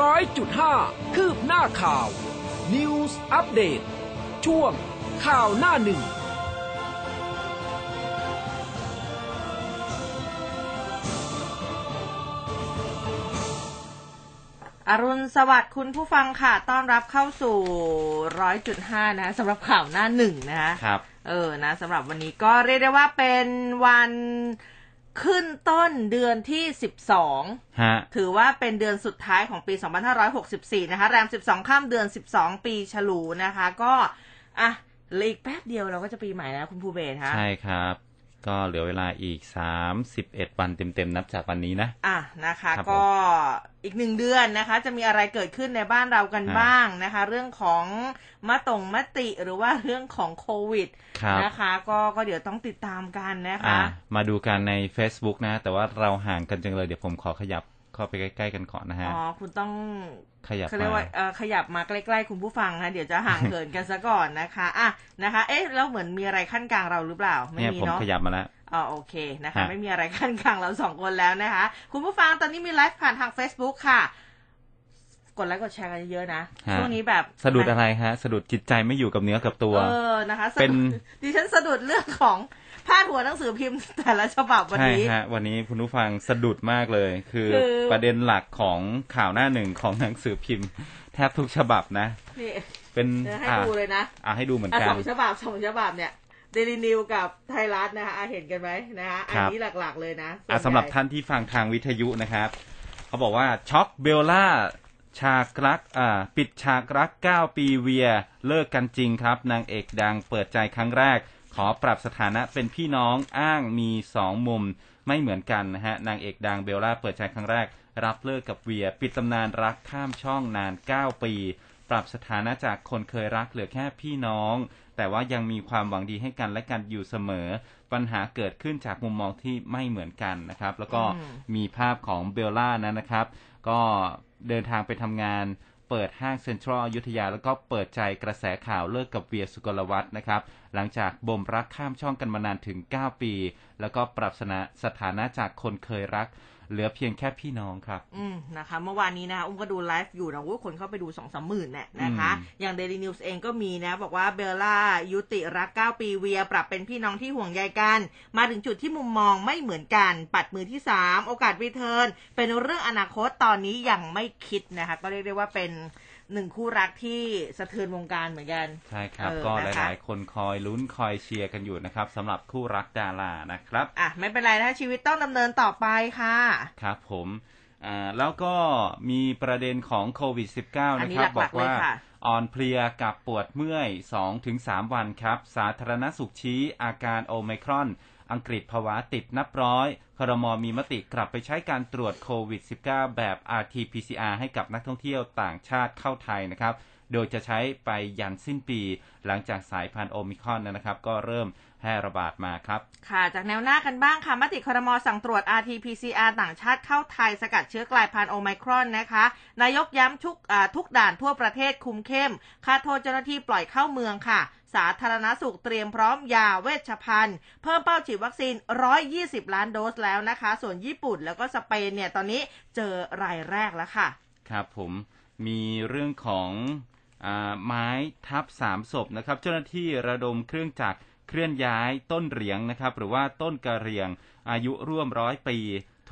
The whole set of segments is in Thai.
ร้อยจุดห้าคืบหน้าข่าว News อัปเดตช่วงข่าวหน้าหนึ่งอรุณสวัสดิ์คุณผู้ฟังค่ะ ต้อนรับเข้าสู่ร้อยจุดห้านะสำหรับข่าวหน้าหนึ่งนะคะครับ เออนะสำหรับวันนี้ก็เรียกได้ว่าเป็นวัน ขึ้นต้นเดือนที่สิบสองฮะ ถือว่าเป็นเดือนสุดท้ายของปี 2564 นะคะ แรม 12 ข้ามเดือน 12 ปีฉลูนะคะ ก็ อะเหลืออีกแป๊บเดียวเราก็จะปีใหม่แล้วคุณภูเบศคะใช่ครับ ก็เหลือเวลาอีก31วันเต็มๆ นับจากวันนี้นะ อะนะคะครับผมก็อีกหนึ่งเดือนนะคะ จะมีอะไรเกิดขึ้นในบ้านเรากันอ่าบ้างนะคะ เรื่องของมะตงมติหรือว่าเรื่องของโควิดครับนะคะ ก็ก็เดี๋ยวต้องติดตามกันนะคะอ่ามาดูกันใน Facebook นะ แต่ว่าเราห่างกันจังเลยเดี๋ยวผมขอขยับ เข้าไปใกล้ ๆ กันก่อนนะฮะ อ๋อ คุณต้องขยับเขาเรียกมาว่าเอ่อขยับมาใกล้ๆคุณผู้ฟังนะเดี๋ยวจะห่างเหินกันซะก่อนนะคะอะนะคะ เอ๊ะแล้วเหมือนมีอะไรขั้นกลางเราหรือเปล่า ไม่เนี่ยมีผมเนาะขยับมาแล้วอ๋อโอเคนะคะฮะไม่มีอะไรขั้นกลางเราสองคนแล้วนะคะ คุณผู้ฟังตอนนี้มีไลฟ์ผ่านทาง Facebook ค่ะกดไลค์กดแชร์กันเยอะๆนะฮะช่วงนี้แบบสะดุดอะไรฮะ สะดุดจิตใจไม่อยู่กับเนื้อกับตัว เออนะคะสะดุดเป็นดิฉันสะดุดเรื่องของ พาดหัวหนังสือพิมพ์แต่ละฉบับวันใช่นี้ฮะวันนี้คุณผู้ฟังสะดุดมากเลยคือคือประเด็นหลักของข่าวหน้าหนึ่งของหนังสือพิมพ์ แทบทุกฉบับนะนี่เป็นเดี๋ยวให้อ่าดูเลยนะอ่าให้ดูเหมือนอะกัสนองฉบับสองฉบับเนี่ยเดลินิวกับไทยรัฐนะคะอะเห็นกันไหมนะคะอันครับนี้หลักๆเลยนะส่วนอะสำหรับใญ่ท่านที่ฟังทางวิทยุนะครับ เขาบอกว่าช็อกเบลล่า ฉากรักอ่าปิดฉากรัก 9 ปีเวียร์ เลิกกันจริงครับ นางเอกดังเปิดใจครั้งแรก ขอปรับสถานะเป็นพี่น้องอ้างมีสองมุมไม่เหมือนกันนะฮะ นางเอกดังเบลล่าเปิดใจครั้งแรก รับเลิกกับเวียร์ ปิดตำนานรักข้ามช่องนาน 9 ปี ปรับสถานะจากคนเคยรักเหลือแค่พี่น้อง แต่ว่ายังมีความหวังดีให้กันและกันอยู่เสมอ ปัญหาเกิดขึ้นจากมุมมองที่ไม่เหมือนกันนะครับ แล้วก็อืมมีภาพของเบลล่านั้นนะครับ ก็ เดินทางไปทำงาน เปิดห้างเซ็นทรัลอยุธยาแล้วก็เปิดใจกระแสข่าวเลิกกับเวียร์ ศุกลวัฒน์นะครับ หลังจากบ่มรักข้ามช่องกันมานานถึง 9 ปี แล้วก็ปรับสนะสถานะจากคนเคยรัก เหลือเพียงแค่พี่น้องครับ อืมนะคะ เมื่อวานนี้นะคะอุ้มก็ดูไลฟ์อยู่นะโอ้ยคนเข้าไปดูสองสามหมื่นเนี่ยนะคะอืมอย่าง Daily News เองก็มีนะ บอกว่าเบลล่ายุติรัก9ปีเวียร์ ปรับเป็นพี่น้องที่ห่วงใยกัน มาถึงจุดที่มุมมองไม่เหมือนกัน ปัดมือที่3โอกาส returnเป็นเรื่องอนาคตตอนนี้ยังไม่คิดนะคะ ก็เรียกได้ว่าเป็น หนึ่งคู่รักที่สะเทือนวงการเหมือนกัน ใช่ครับเออก็นะคะหลาย ๆ คนคอยลุ้นคอยเชียร์กันอยู่นะครับสำหรับคู่รักดารานะครับ อะ ไม่เป็นไรนะชีวิตต้องดำเนินต่อไปค่ะ ครับผมอ่าแล้วก็มีประเด็นของโควิด -19 อันนะนี้ครับหลักๆบอกว่าเลยค่ะอ่อนเพลียกับปวดเมื่อย 2-3 วันครับ สาธารณสุขชี้อาการโอไมครอน อังกฤษภาวะติดนับร้อยครมมีมติกลับไปใช้การตรวจโควิด -19 แบบ RT-PCR ให้กับนักท่องเที่ยวต่างชาติเข้าไทยนะครับ โดยจะใช้ไปยันสิ้นปีหลังจากสายพันธุ์โอมิครอนนะครับ ก็เริ่มแพร่ระบาดมาครับ ค่ะจากแนวหน้ากันบ้างค่ะมติครมสั่งตรวจ RT-PCR ต่างชาติเข้าไทยสกัดเชื้อกลายพันธุ์โอไมครอนนะคะ นายกย้ำทุกทุกด่านทั่วประเทศคุมเข้มค่าโทษเจ้าหน้าที่ปล่อยเข้าเมืองค่ะ สาธารณสุขเตรียมพร้อมยาเวชภัณฑ์ เพิ่มเป้าฉีดวัคซีน 120 ล้านโดสแล้วนะคะ ส่วนญี่ปุ่นแล้วก็สเปนเนี่ยตอนนี้เจอรายแรกแล้วค่ะ ครับผมมีเรื่องของอไม้ทับสามศพนะครับ เจ้าหน้าที่ระดมเครื่องจักรเคลื่อนย้ายต้นเหรียงนะครับ หรือว่าต้นกระเหรียงอายุร่วมร้อยปี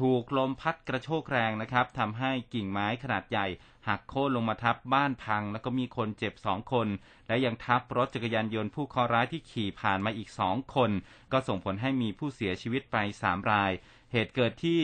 ถูกลมพัดกระโชกแรงนะครับทำให้กิ่งไม้ขนาดใหญ่ หักโค่นลงมาทับบ้านพัง แล้วก็มีคนเจ็บสองคน และยังทับรถจักรยานยนต์ผู้เคราะห์ร้ายที่ขี่ผ่านมาอีกสองคน ก็ส่งผลให้มีผู้เสียชีวิตไปสามราย เหตุเกิดที่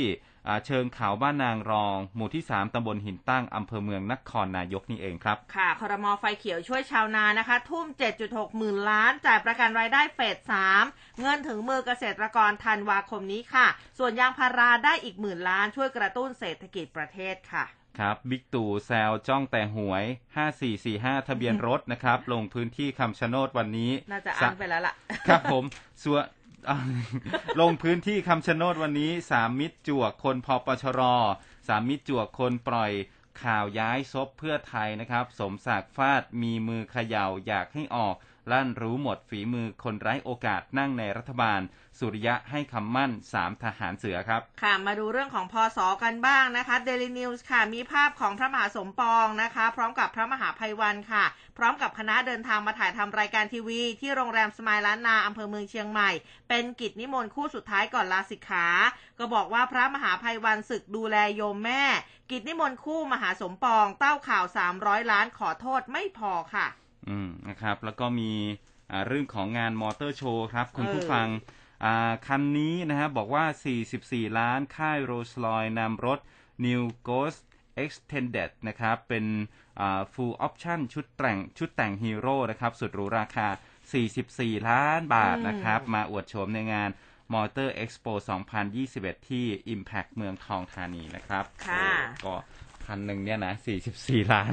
เชิงเขาบ้านนางรอง หมู่ที่ 3 ตำบลหินตั้ง อำเภอเมืองนครนายกนี่เองครับ ค่ะคอรมอไฟเขียวช่วยชาวนานะคะ ทุ่ม 7.6 หมื่นล้าน จ่ายประกันรายได้เฟส 3 เงินถึงมือเกษตรกรธันวาคมนี้ค่ะ ส่วนยางพาราได้อีกหมื่นล้านช่วยกระตุ้นเศรษฐกิจประเทศค่ะ ครับบิ๊กตู่แซวจ้องแต่หวย 5445 ทะเบียนรถนะครับ ลงพื้นที่คำชะโนดวันนี้ น่าจะอ่านไปแล้วล่ะ ครับผมส่วนอ่าลงพื้นที่คำชะโนดวันนี้ สามมิตรจวกคนพปชร สามมิตรจวกคนปล่อยข่าวย้ายซบเพื่อไทยนะครับ สมศักดิ์ฟาดมีมือเขย่าอยากให้ออก ลั่นรู้หมดฝีมือคนไร้โอกาสนั่งในรัฐบาล สุริยะให้คำมั่นสามทหารเสือครับ ค่ะ มาดูเรื่องของพอสอกันบ้างนะคะ Daily News ค่ะ มีภาพของพระมหาสมปองนะคะ พร้อมกับพระมหาภัยวันค่ะ พร้อมกับคณะเดินทางมาถ่ายทำรายการทีวี ที่โรงแรมสมายล้านนาอำเภอเมืองเชียงใหม่ เป็นกิจนิมนต์คู่สุดท้ายก่อนลาสิกขา ก็บอกว่าพระมหาภัยวันศึกดูแลโยมแม่ กิจนิมนต์คู่มหาสมปอง เต้าข่าว300ล้านขอโทษไม่พอค่ะ อืมนะครับ แล้วก็มีอ่าเรื่องของงานมอเตอร์โชว์ครับ คุณเออผู้ฟังอ่า คันนี้นะฮะบอกว่า 44 ล้านค่ายโรสลอยนำรถ New Ghost Extended นะครับ เป็นอ่า full option ชุดแต่งชุดแต่งฮีโร่นะครับ สุดหรูราคา 44 ล้านบาทนะครับ มาอวดโฉมในงาน Motor Expo 2021 ที่ Impact เมืองทองธานีนะครับ ค่ะโอ้ก็คันหนึ่งเนี่ยนะ 44 ล้าน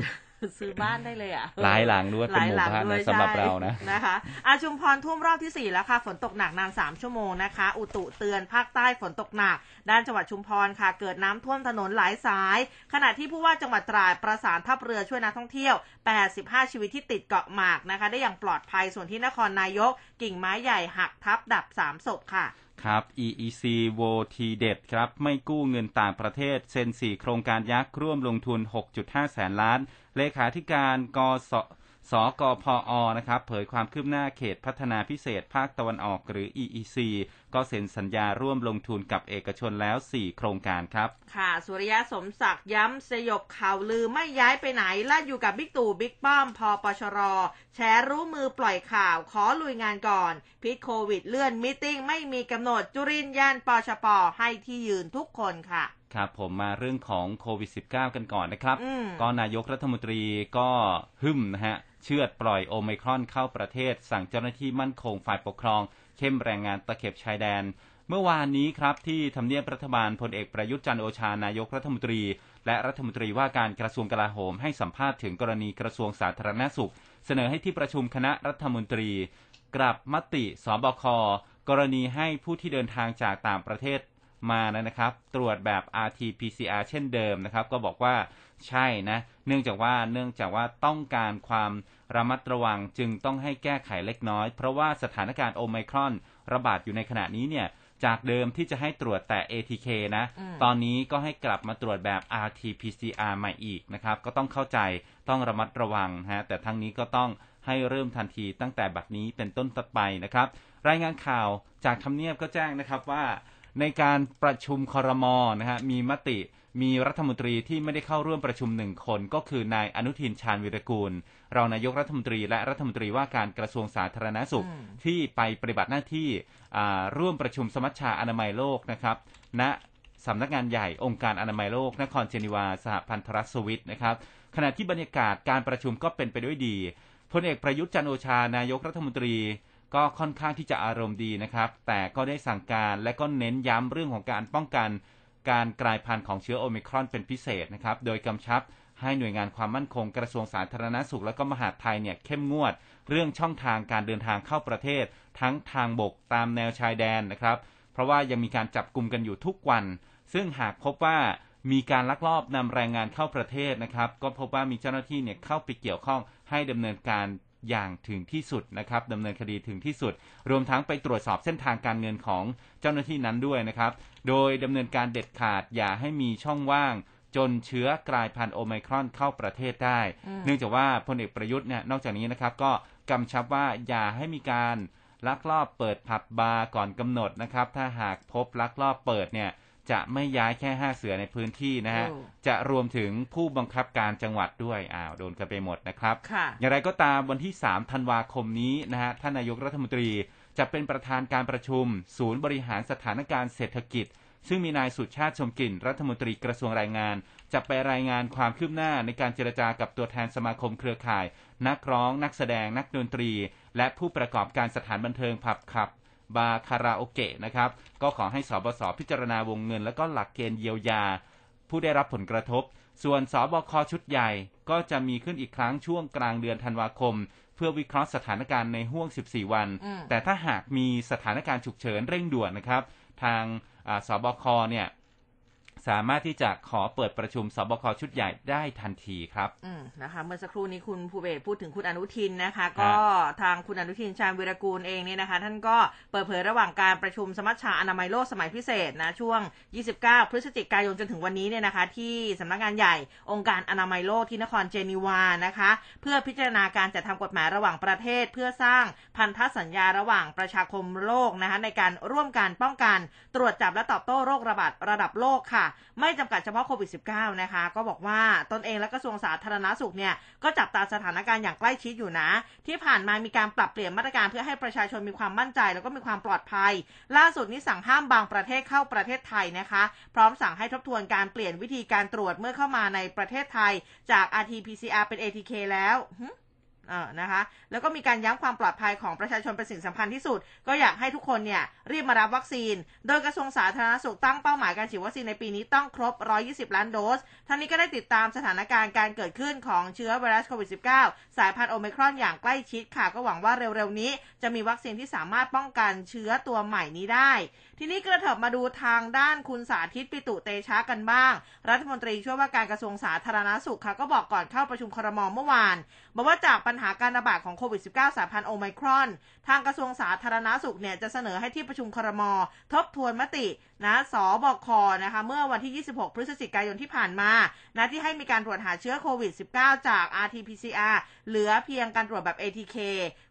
ซื้อบ้านได้เลยอะหลายหลังด้วยเป็นหมู่หลายบ้านหลังด้วยนะสำหรับใช่เรานะนะคะอาชุมพรท่วมรอบที่4แล้วค่ะ ฝนตกหนักนาน3ชั่วโมงนะคะ อุตุเตือนภาคใต้ฝนตกหนัก ด้านจังหวัดชุมพรค่ะ เกิดน้ำท่วมถนนหลายสาย ขณะที่ผู้ว่าจังหวัดตราดประสานทัพเรือช่วยนักท่องเที่ยว 85 ชีวิตที่ติดเกาะหมากนะคะ ได้อย่างปลอดภัยส่วนที่นครนายก กิ่งไม้ใหญ่หักทับดับ3ศพค่ะครับ EEC w o t เด็ดครับ ไม่กู้เงินต่างประเทศ เซ็น 4 โครงการยักษ์ ร่วมลงทุน 6.5 แสนล้าน เลขาธิการกสสกพอนะครับ เผยความคืบหน้าเขตพัฒนาพิเศษภาคตะวันออกหรือ EEC ก็เซ็นสัญญาร่วมลงทุนกับเอกชนแล้ว 4 โครงการครับ ค่ะ สุริยะสมศักดิ์ย้ำสยบข่าวลือไม่ย้ายไปไหนแลั่นอยู่กับบิ๊กตู่บิ๊กป้อมพอปชร แชร์รู้มือปล่อยข่าวขอลุยงานก่อน พิษโควิดเลื่อนมิ팅ไม่มีกำหนดจุรินยานปชปให้ที่ยืนทุกคนค่ะ ครับผมมาเรื่องของโควิด -19 กันก่อนนะครับอืมก็นายกรัฐมนตรีก็หึ่มนะฮะ เชือดปล่อยโอไมครอนเข้าประเทศ สั่งเจ้าหน้าที่มั่นคงฝ่ายปกครอง เข้มแรงงานตะเข็บชายแดน เมื่อวานนี้ครับที่ทำเนียบรัฐบาลพลเอกประยุทธ์จันทร์โอชานายกรัฐมนตรี และรัฐมนตรีว่าการกระทรวงกลาโหม ให้สัมภาษณ์ถึงกรณีกระทรวงสาธารณสุข เสนอให้ที่ประชุมคณะรัฐมนตรี กลับมติสบคกรณีให้ผู้ที่เดินทางจากต่างประเทศ มานะครับ ตรวจแบบ RT-PCR เช่นเดิมนะครับ ก็บอกว่าใช่นะเนื่องจากว่าเนื่องจากว่าต้องการความระมัดระวังจึงต้องให้แก้ไขเล็กน้อย เพราะว่าสถานการณ์โอไมครอนระบาดอยู่ในขณะนี้เนี่ยจากเดิมที่จะให้ตรวจแต่ ATK นะอืมตอนนี้ก็ให้กลับมาตรวจแบบ RT-PCR ใหม่อีกนะครับ ก็ต้องเข้าใจ ต้องระมัดระวังฮะ แต่ทั้งนี้ก็ต้องให้เริ่มทันทีตั้งแต่บัดนี้เป็นต้นต่อไปนะครับ รายงานข่าวจากทำเนียบก็แจ้งนะครับว่า ในการประชุมคอรมอนะฮะมีมติมีรัฐมนตรีที่ไม่ได้เข้าร่วมประชุมหนึ่งคน ก็คือนายอนุทินชาญวิรกูลรองนายกรัฐมนตรีและรัฐมนตรีว่าการกระทรวงสาธารณสุขอืมที่ไปปฏิบัติหน้าที่อ่าร่วมประชุมสมัชชาอนามัยโลกนะครับณสำนักงานใหญ่องค์การอนามัยโลก นครเจนีวา สหพันธรัฐสวิตนะครับขณะที่บรรยากาศการประชุมก็เป็นไปด้วยดีพลเอกประยุทธ์จันทร์โอชานายกรัฐมนตรี ก็ค่อนข้างที่จะอารมณ์ดีนะครับ แต่ก็ได้สั่งการและก็เน้นย้ำเรื่องของการป้องกัน การกลายพันธุ์ของเชื้อโอมิครอนเป็นพิเศษนะครับ โดยกำชับให้หน่วยงานความมั่นคงกระทรวงสาธารณสุขและก็มหาดไทยเนี่ยเข้มงวด เรื่องช่องทางการเดินทางเข้าประเทศ ทั้งทางบกตามแนวชายแดนนะครับ เพราะว่ายังมีการจับกลุ่มกันอยู่ทุกวัน ซึ่งหากพบว่ามีการลักลอบนำแรงงานเข้าประเทศนะครับ ก็พบว่ามีเจ้าหน้าที่เนี่ยเข้าไปเกี่ยวข้องให้ดำเนินการ อย่างถึงที่สุดนะครับดำเนินคดีถึงที่สุด รวมทั้งไปตรวจสอบเส้นทางการเงินของเจ้าหน้าที่นั้นด้วยนะครับ โดยดำเนินการเด็ดขาดอย่าให้มีช่องว่าง จนเชื้อกลายพันธุ์โอไมครอนเข้าประเทศได้อืมเนื่องจากว่าพลเอกประยุทธ์เนี่ยนอกจากนี้นะครับก็กำชับว่าอย่าให้มีการลักลอบเปิดผับบาร์ก่อนกำหนดนะครับ ถ้าหากพบลักลอบเปิดเนี่ย จะไม่ย้ายแค่ห้าเสือในพื้นที่นะฮะโอ้จะรวมถึงผู้บังคับการจังหวัดด้วย อ้าว โดนกันไปหมดนะครับค่ะอย่างไรก็ตามวันที่3ธันวาคมนี้นะฮะ ท่านนายกรัฐมนตรีจะเป็นประธานการประชุม ศูนย์บริหารสถานการณ์เศรษฐกิจ ซึ่งมีนายสุชาติชมกลิ่น รัฐมนตรีกระทรวงแรงงาน จะไปรายงานความคืบหน้าในการเจรจากับตัวแทนสมาคมเครือข่าย นักร้อง นักแสดง นักดนตรี และผู้ประกอบการสถานบันเทิงผับขับ บาร์คาราโอเกะนะครับ ก็ขอให้ศบศพิจารณาวงเงิน และก็หลักเกณฑ์เยียวยา ผู้ได้รับผลกระทบ ส่วนศบคชุดใหญ่ก็จะมีขึ้นอีกครั้งช่วงกลางเดือนธันวาคม เพื่อวิเคราะห์สถานการณ์ในห้วง 14 วันอืมแต่ถ้าหากมีสถานการณ์ฉุกเฉินเร่งด่วนนะครับ ทางอ่าศบคเนี่ย สามารถที่จะขอเปิดประชุมศบคชุดใหญ่ได้ทันทีครับ อืมนะคะ เมื่อสักครู่นี้คุณภูเบศพูดถึงคุณอนุทินนะคะ ก็ทางคุณอนุทินชาญวิรากูลเองเนี่ยนะคะ ท่านก็เปิดเผยระหว่างการประชุมสมัชชาอนามัยโลกสมัยพิเศษนะ ช่วง 29 พฤศจิกายนจนถึงวันนี้เนี่ยนะคะ ที่สำนักงานใหญ่องค์การอนามัยโลกที่นครเจนีวานะคะ เพื่อพิจารณาการจัดทำกฎหมายระหว่างประเทศ เพื่อสร้างพันธสัญญาระหว่างประชาคมโลกนะคะในการร่วมกันป้องกันตรวจจับและตอบโต้โรคระบาดระดับโลกค่ะไม่จำกัดเฉพาะโควิด -19 นะคะ ก็บอกว่าตนเองและกระทรวงสาธารณสุขเนี่ย ก็จับตาสถานการณ์อย่างใกล้ชิดอยู่นะ ที่ผ่านมามีการปรับเปลี่ยนมาตรการเพื่อให้ประชาชนมีความมั่นใจ แล้วก็มีความปลอดภัย ล่าสุดนี้สั่งห้ามบางประเทศเข้าประเทศไทยนะคะ พร้อมสั่งให้ทบทวนการเปลี่ยนวิธีการตรวจเมื่อเข้ามาในประเทศไทย จาก RT-PCR เป็น ATK แล้ว เออนะคะแล้วก็มีการย้ำความปลอดภัยของประชาชนเป็นสิ่งสำคัญที่สุด ก็อยากให้ทุกคนเนี่ยรีบมารับวัคซีน โดยกระทรวงสาธารณสุขตั้งเป้าหมายการฉีดวัคซีนในปีนี้ต้องครบ 120 ล้านโดสทั้งนี้ก็ได้ติดตามสถานการณ์การเกิดขึ้นของเชื้อไวรัสโควิด -19 สายพันธุ์โอไมครอนอย่างใกล้ชิดค่ะ ก็หวังว่าเร็วๆนี้ จะมีวัคซีนที่สามารถป้องกันเชื้อตัวใหม่นี้ได้ ทีนี้กระเถิบมาดูทางด้านคุณสาธิตปิตุเตชะกันบ้าง รัฐมนตรีช่วยว่าการกระทรวงสาธารณสุขค่ะก็บอกก่อนเข้าประชุมครมเมื่อวานบอกว่าจากปัญหาการระบาดของโควิด -19 สายพันธุ์โอไมครอน ทางกระทรวงสาธารณสุขเนี่ยจะเสนอให้ที่ประชุมครม ทบทวนมตินะสบคนะคะเมื่อวันที่ 26 พฤศจิกายนที่ผ่านมานะที่ให้มีการตรวจหาเชื้อโควิด -19 จาก RT-PCR เหลือเพียงการตรวจแบบ ATK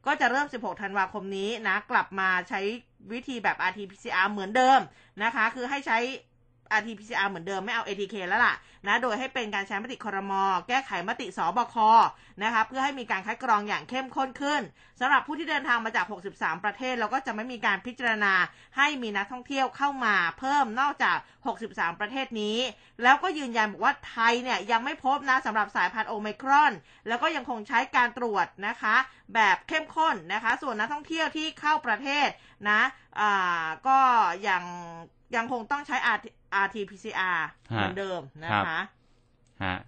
ก็จะเริ่ม 16 ธันวาคมนี้นะกลับมาใช้ วิธีแบบ RT-PCR เหมือนเดิมนะคะ คือให้ใช้ RT-PCR เหมือนเดิมไม่เอา ATK แล้วล่ะนะโดยให้เป็นการใช้มติครม แก้ไขมติสบคนะคะเพื่อให้มีการคัดกรองอย่างเข้มข้นขึ้นสำหรับผู้ที่เดินทางมาจาก 63 ประเทศ แล้วก็จะไม่มีการพิจารณาให้มีนักท่องเที่ยวเข้ามาเพิ่มนอกจาก 63 ประเทศนี้ แล้วก็ยืนยันบอกว่าไทยเนี่ยยังไม่พบนะสำหรับสายพันธุ์โอไมครอน แล้วก็ยังคงใช้การตรวจนะคะ แบบเข้มข้นนะคะ ส่วนนักท่องเที่ยวที่เข้าประเทศนะอ่าก็ยังยังคงต้องใช้อา RT-PCR เหมือนเดิมนะคะฮะ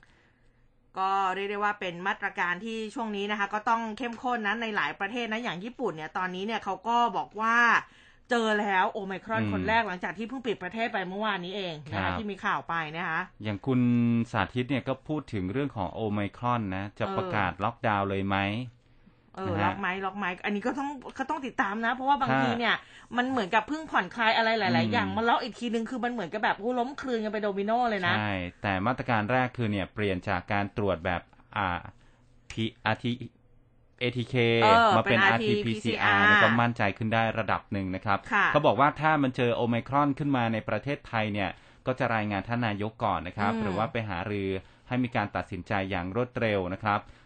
ก็เรียกได้ว่าเป็นมาตรการที่ช่วงนี้นะคะ ก็ต้องเข้มข้นนะในหลายประเทศนะอย่างญี่ปุ่นเนี่ยตอนนี้เนี่ยเขาก็บอกว่าเจอแล้วโอไมครอนอืมคนแรกหลังจากที่เพิ่งปิดประเทศไปเมื่อวานนี้เองนะครัคะบที่มีข่าวไปนะคะอย่างคุณสาธิตเนี่ยก็พูดถึงเรื่องของโอไมครอนนะ จะเออประกาศล็อกดาวน์เลยไหม เออนะฮะล็อกไหมล็อกไหมอันนี้ก็ต้องก็ต้องติดตามนะ เพราะว่าบางถ้าทีเนี่ย มันเหมือนกับเพิ่งผ่อนคลายอะไรหลายอืๆมอย่างมาล็อกอีกทีนึงคือมันเหมือนกับแบบโอ้ล้มคลืนกันไปโดมิโนเลยนะใช่แต่มาตรการแรกคือเนี่ยเปลี่ยนจากการตรวจแบบอ่าพีอาที ATK เออมาเป็นเป็น RT-PCR RT-PCR เนี่ยก็มั่นใจขึ้นได้ระดับหนึ่งนะครับค่ะเขาบอกว่าถ้ามันเจอโอไมครอนขึ้นมาในประเทศไทยเนี่ย ก็จะรายงานท่านนายกก่อนนะครับอืมหรือว่าไปหารือให้มีการตัดสินใจอย่างรวดเร็วนะครับอ่า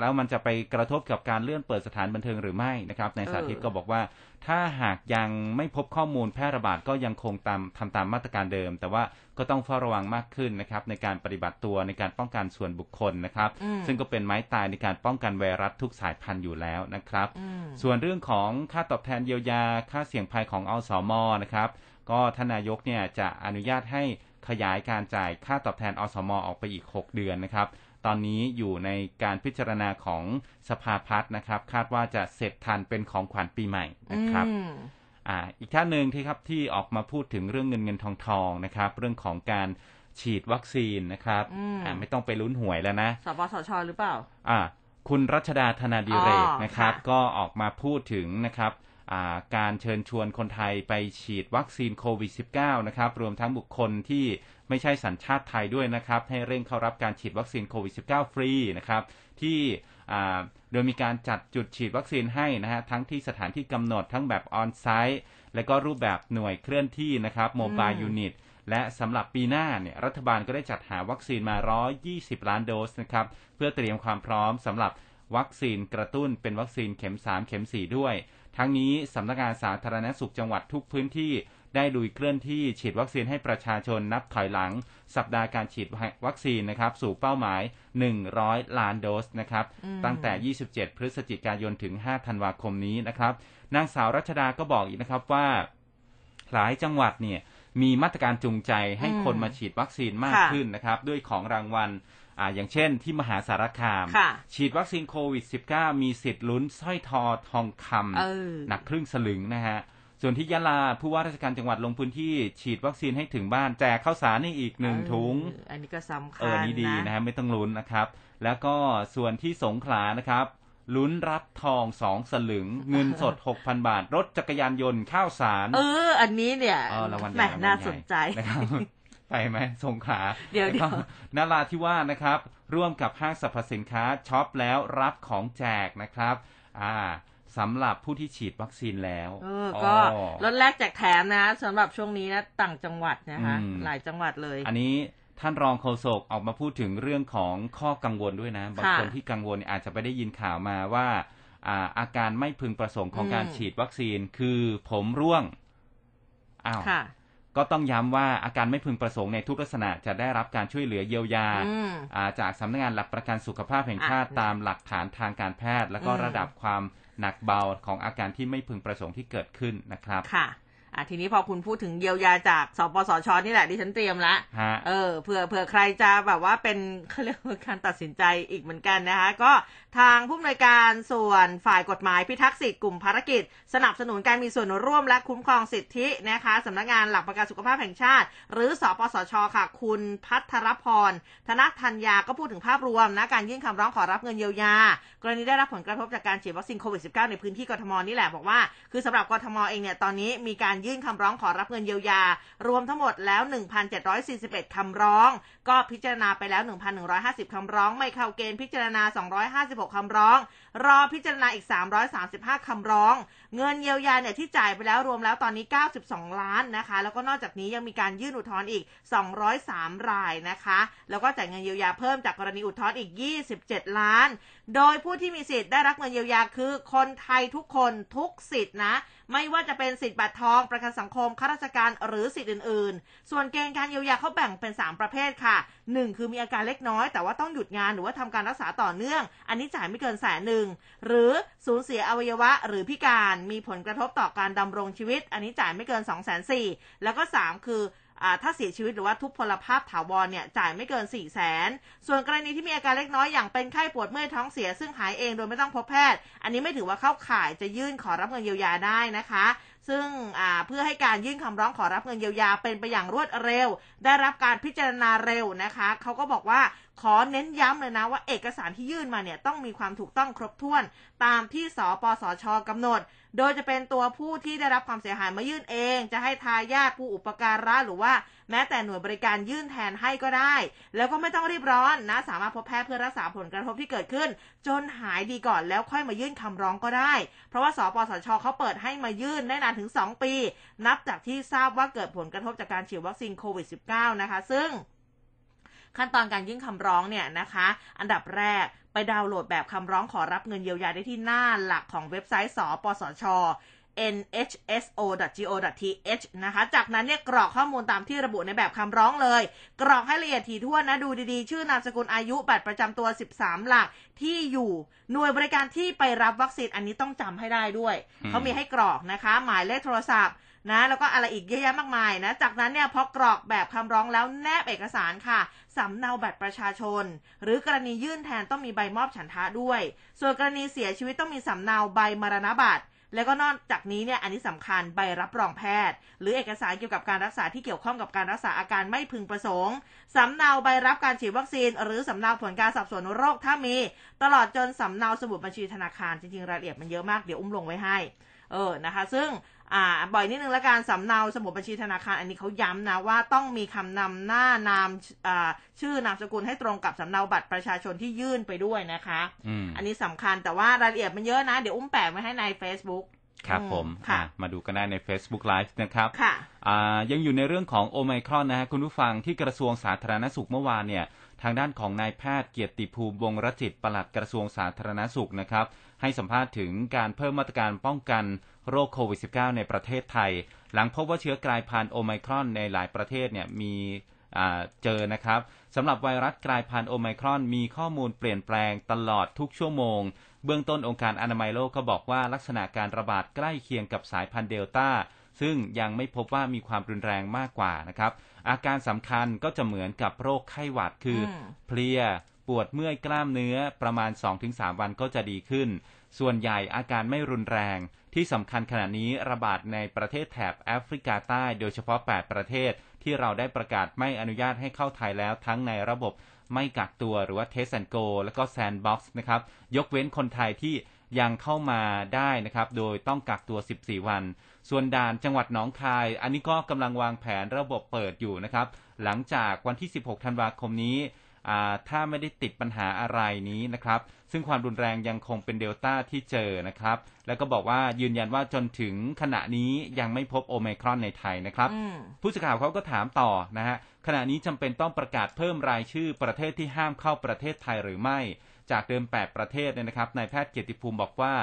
แล้วมันจะไปกระทบกับการเลื่อนเปิดสถานบันเทิงหรือไม่นะครับในสาธิตก็บอกว่า ถ้าหากยังไม่พบข้อมูลแพร่ระบาดก็ยังคงตามทำตามมาตรการเดิม แต่ว่าก็ต้องเฝ้าระวังมากขึ้นนะครับในการปฏิบัติตัวในการป้องกันส่วนบุคคลนะครับอืมซึ่งก็เป็นไม้ตายในการป้องกันไวรัสทุกสายพันธุ์อยู่แล้วนะครับอืมส่วนเรื่องของค่าตอบแทนเยียวยาค่าเสี่ยงภัยของอสมนะครับ ก็ท่านนายกเนี่ยจะอนุญาตให้ขยายการจ่ายค่าตอบแทนอสมออกไปอีก 6 เดือนนะครับ ตอนนี้อยู่ในการพิจารณาของสภาพัฒน์นะครับ คาดว่าจะเสร็จทันเป็นของขวัญปีใหม่นะครับอืมอ่าอีกท่านหนึ่งที่ครับที่ออกมาพูดถึงเรื่องเงินเงินทองทองนะครับ เรื่องของการฉีดวัคซีนนะครับอืมอ่าไม่ต้องไปลุ้นหวยแล้วนะสปสชหรือเปล่า อ่า คุณรัชดาธนาดิเรกอ๋อนะครับค่ะก็ออกมาพูดถึงนะครับอ่าการเชิญชวนคนไทยไปฉีดวัคซีนโควิด -19 นะครับ รวมทั้งบุคคลที่ ไม่ใช่สัญชาติไทยด้วยนะครับ ให้เร่งเข้ารับการฉีดวัคซีนโควิด -19 ฟรีนะครับ ที่อ่าโดยมีการจัดจุดฉีดวัคซีนให้นะฮะทั้งที่สถานที่กำหนดทั้งแบบ on-site และก็รูปแบบหน่วยเคลื่อนที่นะครับ mobile อืม unit และสำหรับปีหน้าเนี่ยรัฐบาลก็ได้จัดหาวัคซีนมา 120 ล้านโดสนะครับเพื่อเตรียมความพร้อมสำหรับวัคซีนกระตุ้นเป็นวัคซีนเข็ม 3 เข็ม 4 ด้วย ทั้งนี้สำนักงานสาธารณสุขจังหวัดทุกพื้นที่ ได้ลุยเคลื่อนที่ฉีดวัคซีนให้ประชาชนนับถอยหลัง สัปดาห์การฉีดวัคซีนนะครับสู่เป้าหมาย 100 ล้านโดสนะครับอืมตั้งแต่ 27 พฤศจิกายนถึง 5 ธันวาคมนี้นะครับนางสาวรัชดาก็บอกอีกนะครับว่าหลายจังหวัดเนี่ยมีมาตรการจูงใจให้อืมคนมาฉีดวัคซีนมากค่ะขึ้นนะครับ ด้วยของรางวัลอ่าอย่างเช่นที่มหาสารคามค่ะฉีดวัคซีนโควิด -19 มีสิทธิ์ลุ้นสร้อยทอทองคเออำหนักครึ่งสลึงนะฮะ ส่วนที่ยะลาผู้ว่าราชการจังหวัดลงพื้นที่ฉีดวัคซีนให้ถึงบ้านแจกข้าวสารนี่อีกหนึ่งถุงเอออันนี้ก็สำคัญเออนี่ดีนะฮะไม่ต้องลุ้นนะครับ แล้วก็ส่วนที่สงขลานะครับลุ้นรับทองสองสลึง เงินสด6,000บาท รถจักรยานยนต์ข้าวสาร เออ อันนี้เนี่ยเออรางวัลใหแหมญ่รางวัลน่าใหญ่สนใจนะครับไปไหมสงขลาเดี๋ยวแล้ก็เดี๋ยวนาราธิวาสนะครับ ร่วมกับห้างสรรพสินค้าช็อปแล้วรับของแจกนะครับ อ่า สำหรับผู้ที่ฉีดวัคซีนแล้วเออก็อ๋อลดแลกแจกแถมนะสำหรับช่วงนี้นะต่างจังหวัดนะคะอืมหลายจังหวัดเลย อันนี้ท่านรองโฆษกออกมาพูดถึงเรื่องของข้อกังวลด้วยนะ บางคนที่กังวลเนี่ยอาจจะไปได้ยินข่าวมาว่าอ่าอาการไม่พึงประสงค์ของการฉีดวัคซีนคือผมร่วงอ้าวค่ะก็ต้องย้ำว่าอาการไม่พึงประสงค์ในทุกลักษณะจะได้รับการช่วยเหลือเยียวยาอืมอ่าจากสำนักงานหลักประกันสุขภาพแห่งชาติอะตามหลักฐานทางการแพทย์ แล้วก็อืมระดับความ หนักเบาของอาการที่ไม่พึงประสงค์ที่เกิดขึ้นนะครับค่ะ อะทีนี้พอคุณพูดถึงเยียวยาจากสปสชนี่แหละดิฉันเตรียมละฮะเออเผื่อเผื่อใครจะแบบว่าเป็นเขาเรียกว่าการตัดสินใจอีกเหมือนกันนะคะก็ทางผู้อำนวยการส่วนฝ่ายกฎหมายพิทักษ์สิทธิกลุ่มภารกิจ สนับสนุนการมีส่วนร่วมและคุ้มครองสิทธินะคะสำนักงานหลักประกันสุขภาพแห่งชาติ หรือสปสชค่ะ คุณพัทรพรธนธัญญาก็พูดถึงภาพรวมนะการยื่นคำร้องขอรับเงินเยียวยา กรณีได้รับผลกระทบจากการฉีดวัคซีนโควิด -19 ในพื้นที่กทมนี่แหละบอกว่าคือสำหรับกทมเองเนี่ยตอนนี้มีการยื่นคำร้องขอรับเงินเยียวยา รวมทั้งหมดแล้ว 1,741 คำร้อง ก็พิจารณาไปแล้ว 1,150 คำร้อง ไม่เข้าเกณฑ์พิจารณา 256 คำร้อง รอพิจารณาอีก 335 คำร้อง เงินเยียวยาเนี่ยที่จ่ายไปแล้วรวมแล้วตอนนี้ 92 ล้านนะคะ แล้วก็นอกจากนี้ยังมีการยื่นอุทธรณ์อีก 203 รายนะคะ แล้วก็จ่ายเงินเยียวยาเพิ่มจากกรณีอุทธรณ์อีก 27 ล้าน โดยผู้ที่มีสิทธิ์ได้รับเงินเยียวยาคือ คนไทยทุกคนทุกสิทธิ์นะ ไม่ว่าจะเป็นสิทธิ์บัตรทองประกันสังคมข้าราชการหรือสิทธิ์อื่น ๆ ส่วนเกณฑ์การเยียวยาเขาแบ่งเป็น 3 ประเภทค่ะ 1 คือมีอาการเล็กน้อย แต่ว่าต้องหยุดงานหรือว่าทำการรักษาต่อเนื่อง อันนี้จ่ายไม่เกินแสนหนึ่งหรือสูญเสียอวัยวะ หรือพิการมีผลกระทบต่อการดำรงชีวิต อันนี้จ่ายไม่เกิน2 4 0 0 0 0แล้วก็ 3 คือ ถ้าเสียชีวิตหรือว่าทุพพลภาพถาวรเนี่ยจ่ายไม่เกิน4ี่แสนส่วนกรณีที่มีอาการเล็กน้อยอย่างเป็นไข้ปวดเมื่อยท้องเสียซึ่งหายเองโดยไม่ต้องพบแพทย์ อันนี้ไม่ถือว่าเข้าข่ายจะยื่นขอรับเงินเยียวยาได้นะคะ ซึ่งเพื่อให้การยื่นคำร้องขอรับเงินเยียวยาเป็นไปอย่างรวดเร็ว ได้รับการพิจารณาเร็วนะคะเขาก็บอกว่าขอเน้นย้ำเลยนะว่าเอกสารที่ยื่นมาเนี่ยต้องมีความถูกต้องครบถ้วน ตามที่สปสชกำหนด โดยจะเป็นตัวผู้ที่ได้รับความเสียหายมายื่นเอง จะให้ทายาทผู้อุปการะหรือว่าแม้แต่หน่วยบริการยื่นแทนให้ก็ได้ แล้วก็ไม่ต้องรีบร้อนนะ สามารถพบแพทย์เพื่อรักษาผลกระทบที่เกิดขึ้น จนหายดีก่อนแล้วค่อยมายื่นคำร้องก็ได้ เพราะว่าสปสชเขาเปิดให้มายื่นได้นานถึง 2 ปี นับจากที่ทราบว่าเกิดผลกระทบจากการฉีดวัคซีนโควิด -19 นะคะ ซึ่งขั้นตอนการยื่นคำร้องเนี่ยนะคะ อันดับแรกไปดาวน์โหลดแบบคำร้องขอรับเงินเยียวยาได้ที่หน้าหลักของเว็บไซต์สปสช nhso.go.th นะคะ จากนั้นเนี่ยกรอกข้อมูลตามที่ระบุในแบบคำร้องเลย กรอกให้ละเอียดถี่ถ้วนนะ ดูดีๆ ชื่อนามสกุลอายุ บัตรประจำตัว 13 หลัก ที่อยู่ หน่วยบริการที่ไปรับวัคซีน อันนี้ต้องจำให้ได้ด้วยอืมเขามีให้กรอกนะคะ หมายเลขโทรศัพท์นะแล้วก็อะไรอีกเยอะแยะมากมายนะ จากนั้นเนี่ยพอกรอกแบบคำร้องแล้วแนบเอกสารค่ะสำเนาบัตรประชาชน หรือกรณียื่นแทนต้องมีใบมอบฉันทะด้วย ส่วนกรณีเสียชีวิตต้องมีสำเนาใบมรณบัตร แล้วก็นอกจากนี้เนี่ยอันนี้สำคัญใบรับรองแพทย์ หรือเอกสารเกี่ยวกับการรักษาที่เกี่ยวข้องกับการรักษาอาการไม่พึงประสงค์สำเนาใบรับการฉีดวัคซีน หรือสำเนาผลการสอบสวนโรคถ้ามี ตลอดจนสำเนาสมุดบัญชีธนาคารจริงๆรายละเอียดมันเยอะมากเดี๋ยวอุ้มลงไว้ให้เออนะคะ ซึ่ง อ่าบ่อยนิดนึงละกันสำเนาสมุดบัญชีธนาคารอันนี้เขาย้ำนะว่าต้องมีคำนำหน้านามอ่าชื่อนามสกุลให้ตรงกับสำเนาบัตรประชาชนที่ยื่นไปด้วยนะคะอืมอันนี้สำคัญแต่ว่ารายละเอียดมันเยอะนะ เดี๋ยวอุ้มแปะไว้ให้ใน Facebook ครับผมค่ะอะมาดูกันได้ใน Facebook Live นะครับค่ะอ่ายังอยู่ในเรื่องของโอไมครอนนะฮะคุณผู้ฟังที่กระทรวงสาธารณสุขเมื่อวานเนี่ยทางด้านของนายแพทย์เกียรติภูมิวงศ์รจิตปลัดกระทรวงสาธารณสุขนะครับ ให้สัมภาษณ์ถึงการเพิ่มมาตรการป้องกัน โรคโควิด -19 ในประเทศไทย หลังพบว่าเชื้อกลายพันธุ์โอไมครอนในหลายประเทศเนี่ยมีอ่าเจอนะครับสำหรับไวรัสกลายพันธุ์โอไมครอนมีข้อมูลเปลี่ยนแปลงตลอดทุกชั่วโมง เบื้องต้นองค์การอนามัยโลกก็บอกว่าลักษณะการระบาดใกล้เคียงกับสายพันธุ์เดลต้าซึ่งยังไม่พบว่ามีความรุนแรงมากกว่านะครับ อาการสำคัญก็จะเหมือนกับโรคไข้หวัดคืออมเพลีย ปวดเมื่อยกล้ามเนื้อประมาณ 2-3 วันก็จะดีขึ้น ส่วนใหญ่อาการไม่รุนแรง ที่สำคัญขณะนี้ระบาดในประเทศแถบแอฟริกาใต้ โดยเฉพาะ 8 ประเทศที่เราได้ประกาศไม่อนุญาตให้เข้าไทยแล้วทั้งในระบบไม่กักตัวหรือว่า Test and Go แล้วก็ Sandbox นะครับ ยกเว้นคนไทยที่ยังเข้ามาได้นะครับ โดยต้องกักตัว 14 วัน ส่วนด่านจังหวัดหนองคาย อันนี้ก็กำลังวางแผนระบบเปิดอยู่นะครับ หลังจากวันที่ 16 ธันวาคมนี้ ถ้าไม่ได้ติดปัญหาอะไรนี้นะครับ ซึ่งความรุนแรงยังคงเป็นเดลต้าที่เจอนะครับ แล้วก็บอกว่ายืนยันว่าจนถึงขณะนี้ยังไม่พบโอไมครอนในไทยนะครับ ผู้สื่อข่าวเขาก็ถามต่อนะฮะขณะนี้จำเป็นต้องประกาศเพิ่มรายชื่อประเทศที่ห้ามเข้าประเทศไทยหรือไม่ จากเดิม 8 ประเทศเนี่ยนะครับนายแพทย์เกียรติภูมิบอกว่า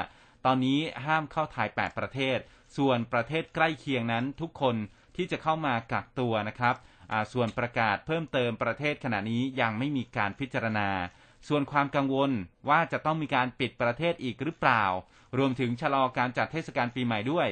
ตอนนี้ห้ามเข้าไทย 8 ประเทศ ส่วนประเทศใกล้เคียงนั้นทุกคนที่จะเข้ามากักตัวนะครับส่วนประกาศเพิ่มเติมประเทศขณะนี้ยังไม่มีการพิจารณา ส่วนความกังวลว่าจะต้องมีการปิดประเทศอีกหรือเปล่า รวมถึงชะลอการจัดเทศกาลปีใหม่ด้วย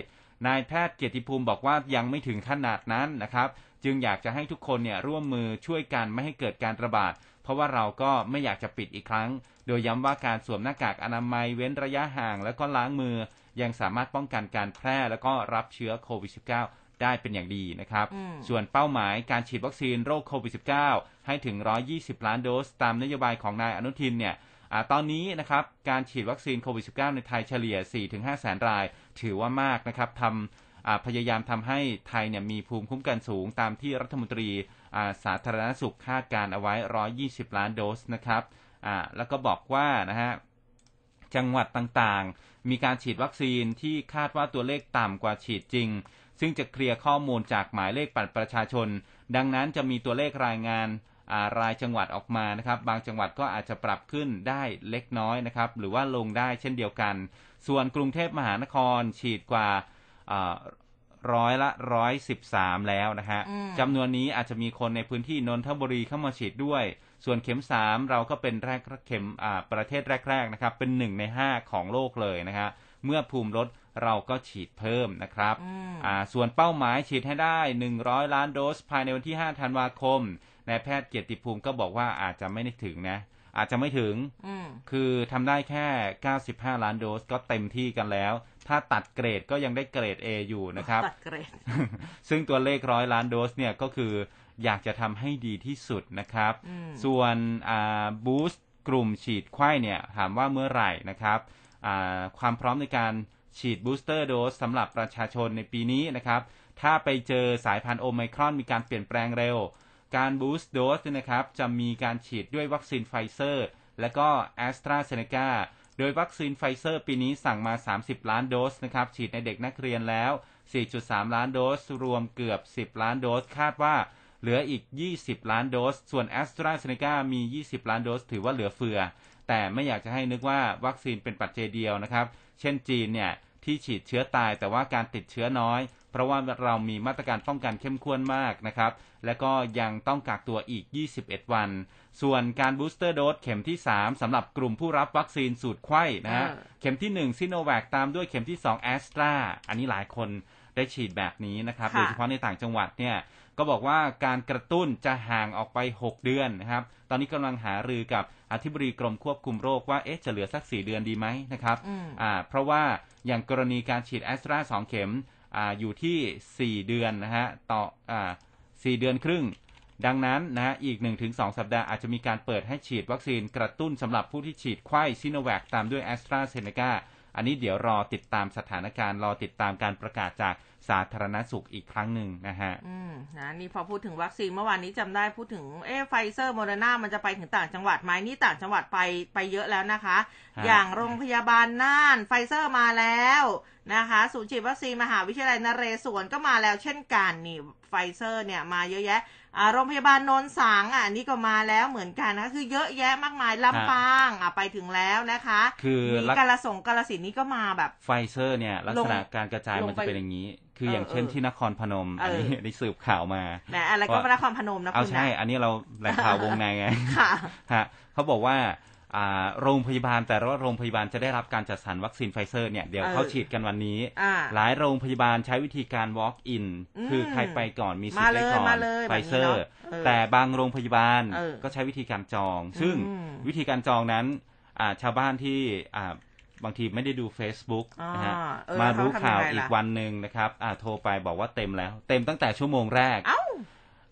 นายแพทย์เกียรติภูมิบอกว่ายังไม่ถึงขนาดนั้นนะครับ จึงอยากจะให้ทุกคนเนี่ยร่วมมือช่วยกันไม่ให้เกิดการระบาด เพราะว่าเราก็ไม่อยากจะปิดอีกครั้ง โดยย้ำว่าการสวมหน้ากากอนามัยเว้นระยะห่าง แล้วก็ล้างมือ ยังสามารถป้องกันการแพร่แล้วก็รับเชื้อโควิด -19 ได้เป็นอย่างดีนะครับ ส่วนเป้าหมายการฉีดวัคซีนโรคโควิด -19 ให้ถึง 120 ล้านโดส ตามนโยบายของนายอนุทินเนี่ยอตอนนี้นะครับการฉีดวัคซีนโควิด -19 ในไทยเฉลี่ย 4-5 แสนราย ถือว่ามากนะครับทำพยายามทำให้ไทยเนี่ยมีภูมิคุ้มกันสูง ตามที่รัฐมนตรีสาธารณสุขคาดการเอาไว้ 120 ล้านโดสนะครับแล้วก็บอกว่านะฮะจังหวัดต่างๆ มีการฉีดวัคซีนที่คาดว่าตัวเลขต่ำกว่าฉีดจริง ซึ่งจะเคลียร์ข้อมูลจากหมายเลขบัตรประชาชน ดังนั้นจะมีตัวเลขรายงาน รายจังหวัดออกมานะครับ บางจังหวัดก็อาจจะปรับขึ้นได้เล็กน้อยนะครับ หรือว่าลงได้เช่นเดียวกัน ส่วนกรุงเทพมหานครฉีดกว่าร้อยละร้อยสิบสามแล้วนะฮะจำนวนนี้อาจจะมีคนในพื้นที่นนทบุรีเข้ามาฉีดด้วย ส่วนเข็มสามเราก็เป็นแรกเข็มประเทศแรก ๆนะครับ เป็นหนึ่งในห้าของโลกเลยนะฮะเมื่อภูมิลดเราก็ฉีดเพิ่มนะครับอ่าส่วนเป้าหมายฉีดให้ได้ 100 ล้านโดสภายในวันที่ 5 ธันวาคม นายแพทย์เกียรติภูมิก็บอกว่าอาจจะไม่ได้ถึงนะ อาจจะไม่ถึง คือทำได้แค่ 95 ล้านโดสก็เต็มที่กันแล้ว ถ้าตัดเกรดก็ยังได้เกรด A อยู่นะครับ ตัดเกรด ซึ่งตัวเลขร้อยล้านโดสเนี่ยก็คืออยากจะทำให้ดีที่สุดนะครับ ส่วน boost กลุ่มฉีดไขว้เนี่ยถามว่าเมื่อไหร่นะครับความพร้อมในการฉีด booster dose สำหรับประชาชนในปีนี้นะครับ ถ้าไปเจอสายพันธุ์โอไมครอนมีการเปลี่ยนแปลงเร็ว การ boost dose นะครับจะมีการฉีดด้วยวัคซีนไฟเซอร์ และก็แอสตราเซเนกาโดยวัคซีนไฟเซอร์ปีนี้สั่งมา 30 ล้านโดสนะครับฉีดในเด็กนักเรียนแล้ว 4.3 ล้านโดส รวมเกือบ 10 ล้านโดส คาดว่าเหลืออีก 20 ล้านโดส ส่วนแอสตราเซเนกามี 20 ล้านโดส ถือว่าเหลือเฟือ แต่ไม่อยากจะให้นึกว่าวัคซีนเป็นปัจเจเดียวนะครับ เช่นจีนเนี่ย ที่ฉีดเชื้อตายแต่ว่าการติดเชื้อน้อย เพราะว่าเรามีมาตรการป้องกันเข้มข้นมากนะครับ และก็ยังต้องกักตัวอีก 21 วัน ส่วนการบูสเตอร์โดสเข็มที่ 3สำหรับกลุ่มผู้รับวัคซีนสูตรไข้นะฮะเข็มที่ 1ซิโนแวคตามด้วยเข็มที่2แอสตราอันนี้หลายคนได้ฉีดแบบนี้นะครับโดยเฉพาะในต่างจังหวัดเนี่ยก็บอกว่าการกระตุ้นจะห่างออกไป 6 เดือนนะครับ ตอนนี้กำลังหารือกับอธิบดีกรมควบคุมโรคว่าเอ๊ะจะเหลือสัก 4 เดือนดีไหมนะครับอ่าเพราะว่า อย่างกรณีการฉีดแอสตราสองเข็มออยู่ที่ 4 เดือนนะฮะต่ออ่าสี่เดือนครึ่ง ดังนั้นนะฮะอีก 1-2 สัปดาห์อาจจะมีการเปิดให้ฉีดวัคซีนกระตุ้นสำหรับผู้ที่ฉีดไขว้ซิโนแวคตามด้วยแอสตราเซเนกาอันนี้เดี๋ยวรอติดตามสถานการณ์รอติดตามการประกาศจาก สาธารณสุขอีกครั้งหนึ่งนะฮะอืมนะนี่พอพูดถึงวัคซีนเมื่อวานนี้จำได้พูดถึงเอ๊ไฟเซอร์โมเดอร์นามันจะไปถึงต่างจังหวัดไหมนี่ต่างจังหวัดไปไปเยอะแล้วนะคะ อย่างโรงพยาบาลน่านไฟเซอร์มาแล้วนะคะศูนย์ฉีดวัคซีนมหาวิทยาลัยนเรศวรก็มาแล้วเช่นกันนี่ไฟเซอร์เนี่ยมาเยอะแยะอ่าโรงพยาบาลโนนสังอะนี่ก็มาแล้วเหมือนกันนะคือเยอะแยะมากมายลำปางอะไปถึงแล้วนะคะ คือมีกาฬสงกาฬสินธุ์นี่ก็มาแบบไฟเซอร์เนี่ยลักษณะการกระจายมันจะเป็นอย่างนี้ คืออย่างเช่นที่นครพนม อันนี้ได้สืบข่าวมานะอะไรก็นครพนมนะคุณเอาใช่ อันนี้เราแหล่งข่าววงในไงค่ะฮะเขาบอกว่าอ่าโรงพยาบาลแต่ว่าโรงพยาบาลจะได้รับการจัดสรรวัคซีนไฟเซอร์เนี่ยเดี๋ยวเออเขาฉีดกันวันนี้อ่าหลายโรงพยาบาลใช้วิธีการ walk in อืมคือใครไปก่อนมีสิทมาธิ์เลได้ยก่อนมาเลยไฟแบบนี้เซอเนร์อะเออแต่บางโรงพยาบาลเออก็ใช้วิธีการจอง ซึ่งอืมวิธีการจองนั้นอ่าชาวบ้านที่อ่า บางทีไม่ได้ดู Facebook อ่านะฮะเออมารู้เขาทำข่าวยังไงล่ะอีกวันหนึ่งนะครับอ่าโทรไปบอกว่าเต็มแล้ว เต็มตั้งแต่ชั่วโมงแรกเอ้า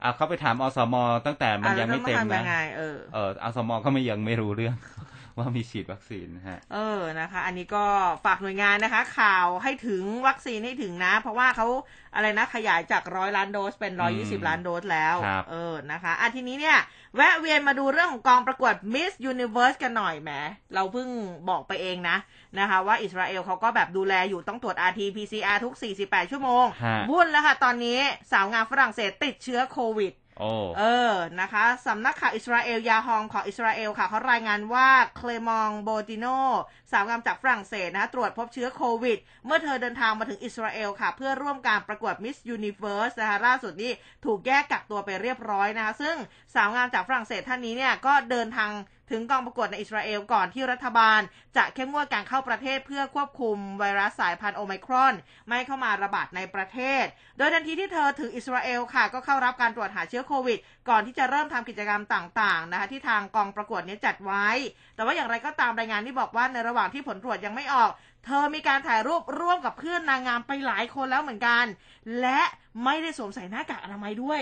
อ่าเขาไปถามอสม ตั้งแต่มันอะยังไม่เต็มแล้วต้องนะทำยังไงเออเอออสมก็ไม่ยังไม่รู้เรื่อง ว่ามีฉีดวัคซีนนะฮะ เออนะคะ อันนี้ก็ฝากหน่วยงานนะคะ ข่าวให้ถึงวัคซีนให้ถึงนะ เพราะว่าเขาอะไรนะขยายจากร้อยล้านโดสเป็นร้อยี่สิบล้านโดสแล้วครับเออนะคะอะทีนี้เนี่ย แวะเวียนมาดูเรื่องของกองประกวด Miss Universe กันหน่อยแหมเราเพิ่งบอกไปเองนะนะคะ ว่าอิสราเอลเขาก็แบบดูแลอยู่ต้องตรวจ RT PCR ทุก 48 ชั่วโมงฮะวุ่นแล้วค่ะตอนนี้สาวงามฝรั่งเศสติดเชื้อโควิด โอ้เออนะคะสำนักข่าวอิสราเอลฮายอมของอิสราเอลค่ะเขารายงานว่าเคลมองโบติโนสาวงามจากฝรั่งเศสนะคะตรวจพบเชื้อโควิด เมื่อเธอเดินทางมาถึงอิสราเอลค่ะ เพื่อร่วมการประกวด Miss Universe นะคะล่าสุดนี้ถูกแยกกักตัวไปเรียบร้อยนะคะซึ่งสาวงามจากฝรั่งเศสท่านนี้เนี่ยก็เดินทาง ถึงกองประกวดในอิสราเอลก่อนที่รัฐบาล จะเข้มงวดการเข้าประเทศเพื่อควบคุมไวรัสสายพันธุ์โอไมครอน ไม่ให้เข้ามาระบาดในประเทศ โดยทันทีที่เธอถึงอิสราเอลค่ะ ก็เข้ารับการตรวจหาเชื้อโควิด ก่อนที่จะเริ่มทำกิจกรรมต่างๆนะคะที่ทางกองประกวดเนี้จัดไว้ แต่ว่าอย่างไรก็ตามรายงานที่บอกว่าในระหว่างที่ผลตรวจยังไม่ออกเธอมีการถ่ายรูปร่วมกับเพื่อนนางงามไปหลายคนแล้วเหมือนกัน และไม่ได้สวมใส่หน้ากากอนามัยด้วย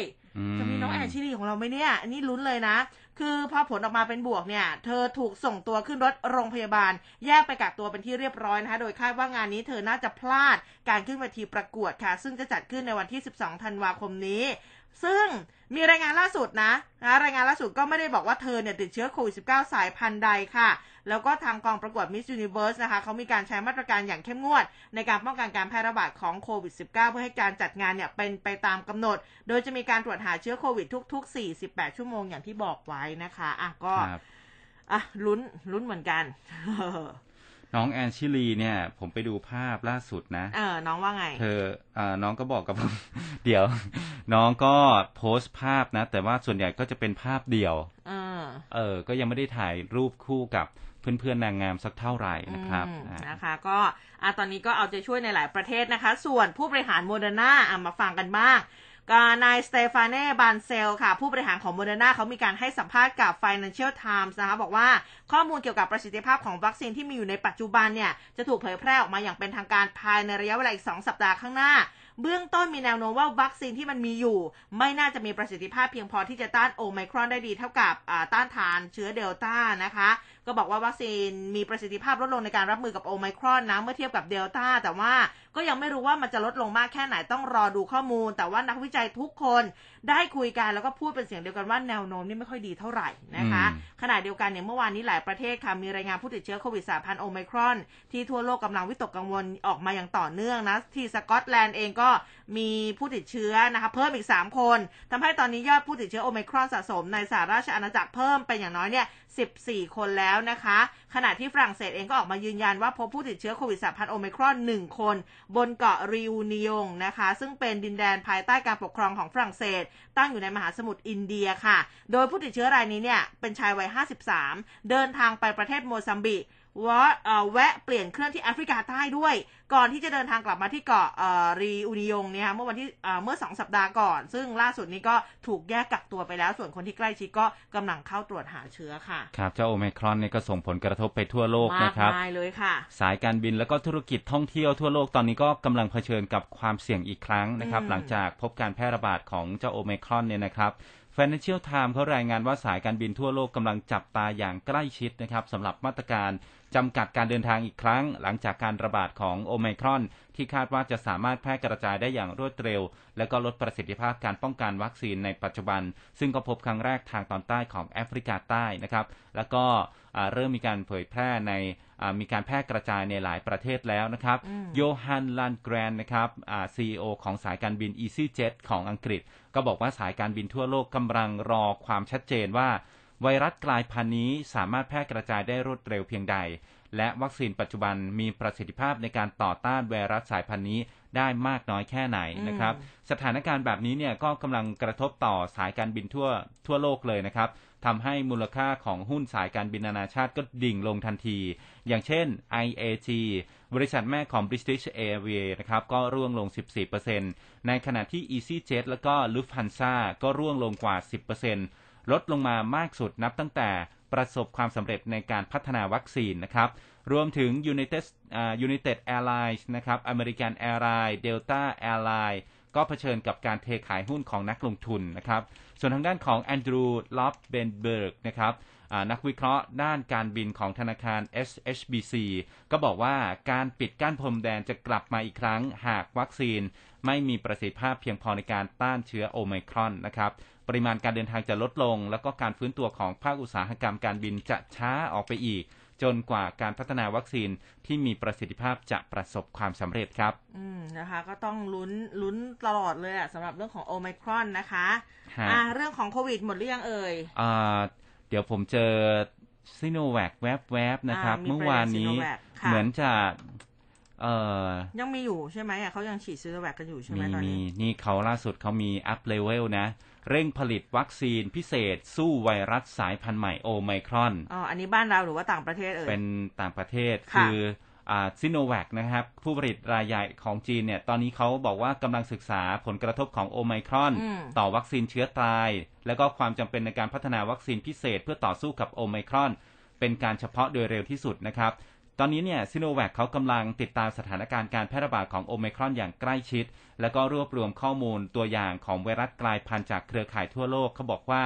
จะมีน้องแอนชิลีของเราไหมเนี่ย อันนี้ลุ้นเลยนะ คือพอผลออกมาเป็นบวกเนี่ย เธอถูกส่งตัวขึ้นรถโรงพยาบาล แยกไปกักตัวเป็นที่เรียบร้อยนะคะโดยคาดว่างานนี้เธอน่าจะพลาดการขึ้นเวทีประกวดค่ะ ซึ่งจะจัดขึ้นในวันที่ 12 ธันวาคมนี้ ซึ่งมีรายงานล่าสุดนะนะรายงานล่าสุดก็ไม่ได้บอกว่าเธอเนี่ยติดเชื้อโควิด -19 สายพันธุ์ใดค่ะ แล้วก็ทางกองประกวด Miss Universe นะคะเขามีการใช้มาตรการอย่างเข้มงวด ในการป้องกันการแพร่ระบาดของโควิด -19 เพื่อให้การจัดงานเนี่ยเป็นไปตามกำหนด โดยจะมีการตรวจหาเชื้อโควิดทุก ๆ 48 ชั่วโมงอย่างที่บอกไว้นะคะอะก็ครับอะลุ้นลุ้นเหมือนกัน น้องแอนชิลีเนี่ย ผมไปดูภาพล่าสุดนะ เออ น้องว่าไง เธอเอ่อน้องก็บอกกับผม เดี๋ยว น้องก็โพสต์ภาพนะ แต่ว่าส่วนใหญ่ก็จะเป็นภาพเดี่ยว เออ เออ ก็ยังไม่ได้ถ่ายรูปคู่กับเพื่อนๆนางงามสักเท่าไหร่นะครับอืมอ่านะคะ ก็อะตอนนี้ก็เอาใจช่วยในหลายประเทศนะคะ ส่วนผู้บริหารโมเดอร์นาอะมาฟังกันบ้าง ก็นายสเตฟานเน่บานเซลค่ะ ผู้บริหารของโมเดอร์นาเขามีการให้สัมภาษณ์กับ Financial Times นะคะ บอกว่าข้อมูลเกี่ยวกับประสิทธิภาพของวัคซีนที่มีอยู่ในปัจจุบันเนี่ย จะถูกเผยแพร่ออกมาอย่างเป็นทางการภายในระยะเวลาอีก 2 สัปดาห์ข้างหน้า เบื้องต้นมีแนวโน้มว่าวัคซีนที่มันมีอยู่ ไม่น่าจะมีประสิทธิภาพเพียงพอที่จะต้านโอไมครอนได้ดีเท่ากับต้านทานเชื้อเดลต้านะคะ ก็บอกว่าวัคซีนมีประสิทธิภาพลดลงในการรับมือกับโอไมครอนนะเมื่อเทียบกับเดลต้าแต่ว่าก็ยังไม่รู้ว่ามันจะลดลงมากแค่ไหนต้องรอดูข้อมูล แต่ว่านักวิจัยทุกคนได้คุยกันแล้วก็พูดเป็นเสียงเดียวกันว่าแนวโน้มนี่ไม่ค่อยดีเท่าไหร่นะคะอืมขณะเดียวกันเนี่ยเมื่อวานนี้หลายประเทศค่ะมีรายงานผู้ติดเชื้อโควิดสายพันธุ์โอไมครอน ที่ทั่วโลกกำลังวิตกกังวลออกมาอย่างต่อเนื่องนะที่สกอตแลนด์เองก็ มีผู้ติดเชื้อนะคะเพิ่มอีก 3 คนทำให้ตอนนี้ยอดผู้ติดเชื้อโอไมครอนสะสมในสหราชอาณาจักรเพิ่มเป็นอย่างน้อยเนี่ย 14 คนแล้วนะคะ ขณะที่ฝรั่งเศสเองก็ออกมายืนยันว่าพบผู้ติดเชื้อโควิดสายพันธุ์โอไมครอน 1 คน บนเกาะริูนิยงนะคะ ซึ่งเป็นดินแดนภายใต้การปกครองของฝรั่งเศส ตั้งอยู่ในมหาสมุทรอินเดียค่ะ โดยผู้ติดเชื้อรายนี้เนี่ยเป็นชายวัย 53 เดินทางไปประเทศโมซัมบิก ว่าเอ่อแวะเปลี่ยนเครื่องที่แอฟริกาใต้ด้วย ก่อนที่จะเดินทางกลับมาที่เกาะเอ่อรีอูนิยงเนี่ยเมื่อวันที่เอ่อเมื่อสองสัปดาห์ก่อน ซึ่งล่าสุดนี้ก็ถูกแยกกักตัวไปแล้ว ส่วนคนที่ใกล้ชิดก็กำลังเข้าตรวจหาเชื้อค่ะ ครับ เจ้าโอไมครอนเนี่ยก็ส่งผลกระทบไปทั่วโลกมากนะครับมายเลยค่ะ สายการบินแล้วก็ธุรกิจท่องเที่ยวทั่วโลกตอนนี้ก็กำลังเผชิญกับความเสี่ยงอีกครั้งนะครับอืมหลังจากพบการแพร่ระบาดของเจ้าโอไมครอนเนี่ยนะครับ Financial Times เขารายงานว่าสายการบินทั่วโลกกำลังจับตาอย่างใกล้ชิดนะครับสำหรับมาตรการ จำกัดการเดินทางอีกครั้ง หลังจากการระบาดของโอไมครอน ที่คาดว่าจะสามารถแพร่กระจายได้อย่างรวดเร็ว และก็ลดประสิทธิภาพการป้องกันวัคซีนในปัจจุบัน ซึ่งก็พบครั้งแรกทางตอนใต้ของแอฟริกาใต้นะครับ แล้วก็อ่าเริ่มมีการเผยแพร่ในอ่ามีการแพร่กระจายในหลายประเทศแล้วนะครับอืมโยฮันลันแกรนนะครับอ่าซีอของสายการบิน EasyJet ของอังกฤษ ก็บอกว่าสายการบินทั่วโลกกำลังรอความชัดเจนว่า ไวรัสกลายพันธุ์นี้สามารถแพร่กระจายได้รวดเร็วเพียงใด และวัคซีนปัจจุบันมีประสิทธิภาพในการต่อต้านไวรัสสายพันธุ์นี้ได้มากน้อยแค่ไหนนะครับ สถานการณ์แบบนี้เนี่ยก็กำลังกระทบต่อสายการบินทั่วทั่วโลกเลยนะครับทำให้มูลค่าของหุ้นสายการบินนานาชาติก็ดิ่งลงทันที อย่างเช่น IAG บริษัทแม่ของ British Airways นะครับก็ร่วงลง 14%ในขณะที่ EasyJet แล้วก็ Lufthansa ก็ร่วงลงกว่า 10% ลดลงมามากสุดนับตั้งแต่ประสบความสำเร็จในการพัฒนาวัคซีนนะครับ รวมถึง United United Airlines นะครับ American Airlines Delta Airlines ก็เผชิญกับการเทขายหุ้นของนักลงทุนนะครับ ส่วนทางด้านของแอนดรูว์ลอฟเบนเบิร์กนะครับนักวิเคราะห์ด้านการบินของธนาคาร SHBC ก็บอกว่าการปิดกั้นพรมแดนจะกลับมาอีกครั้งหากวัคซีน ไม่มีประสิทธิภาพเพียงพอในการต้านเชื้อโอไมครอนนะครับ ปริมาณการเดินทางจะลดลง แล้วก็การฟื้นตัวของภาคอุตสาหกรรมการบินจะช้าออกไปอีก จนกว่าการพัฒนาวัคซีนที่มีประสิทธิภาพจะประสบความสำเร็จครับ อืมนะคะ ก็ต้องลุ้นลุ้นตลอดเลยอะสำหรับเรื่องของโอไมครอนนะคะฮะอ่าเรื่องของโควิดหมดหรือยังเอ่ยอ่าเดี๋ยวผมเจอซิโนแวคแวบๆนะครับอ่ามีเมื่อวานนี้ประเด็น Sinovac ค่ะเหมือนจะเอ่อยังมีอยู่ใช่ไหมอะเขายังฉีดซีโนแวคกันอยู่ใช่ไหมมีตอนมีนี้ นี่เขาล่าสุดเขามี up level นะ เร่งผลิตวัคซีนพิเศษ สู้ไวรัสสายพันธุ์ใหม่โอไมครอน อ๋อ อันนี้บ้านเราหรือว่าต่างประเทศเอ่ย เป็นต่างประเทศค่ะ คือซิโนแวคนะครับ ผู้ผลิตรายใหญ่ของจีนเนี่ย ตอนนี้เขาบอกว่ากำลังศึกษาผลกระทบของโอไมครอน อืม ต่อวัคซีนเชื้อตาย แล้วก็ความจำเป็นในการพัฒนาวัคซีนพิเศษเพื่อต่อสู้กับโอไมครอน เป็นการเฉพาะโดยเร็วที่สุดนะครับ ตอนนี้เนี่ยซิโนแวคเขากำลังติดตามสถานการณ์การแพร่ระบาดของโอมครอนอย่างใกล้ชิด แล้วก็รวบรวมข้อมูลตัวอย่างของไวรัสกลายพันธุ์จากเครือข่ายทั่วโลกเขาบอกว่า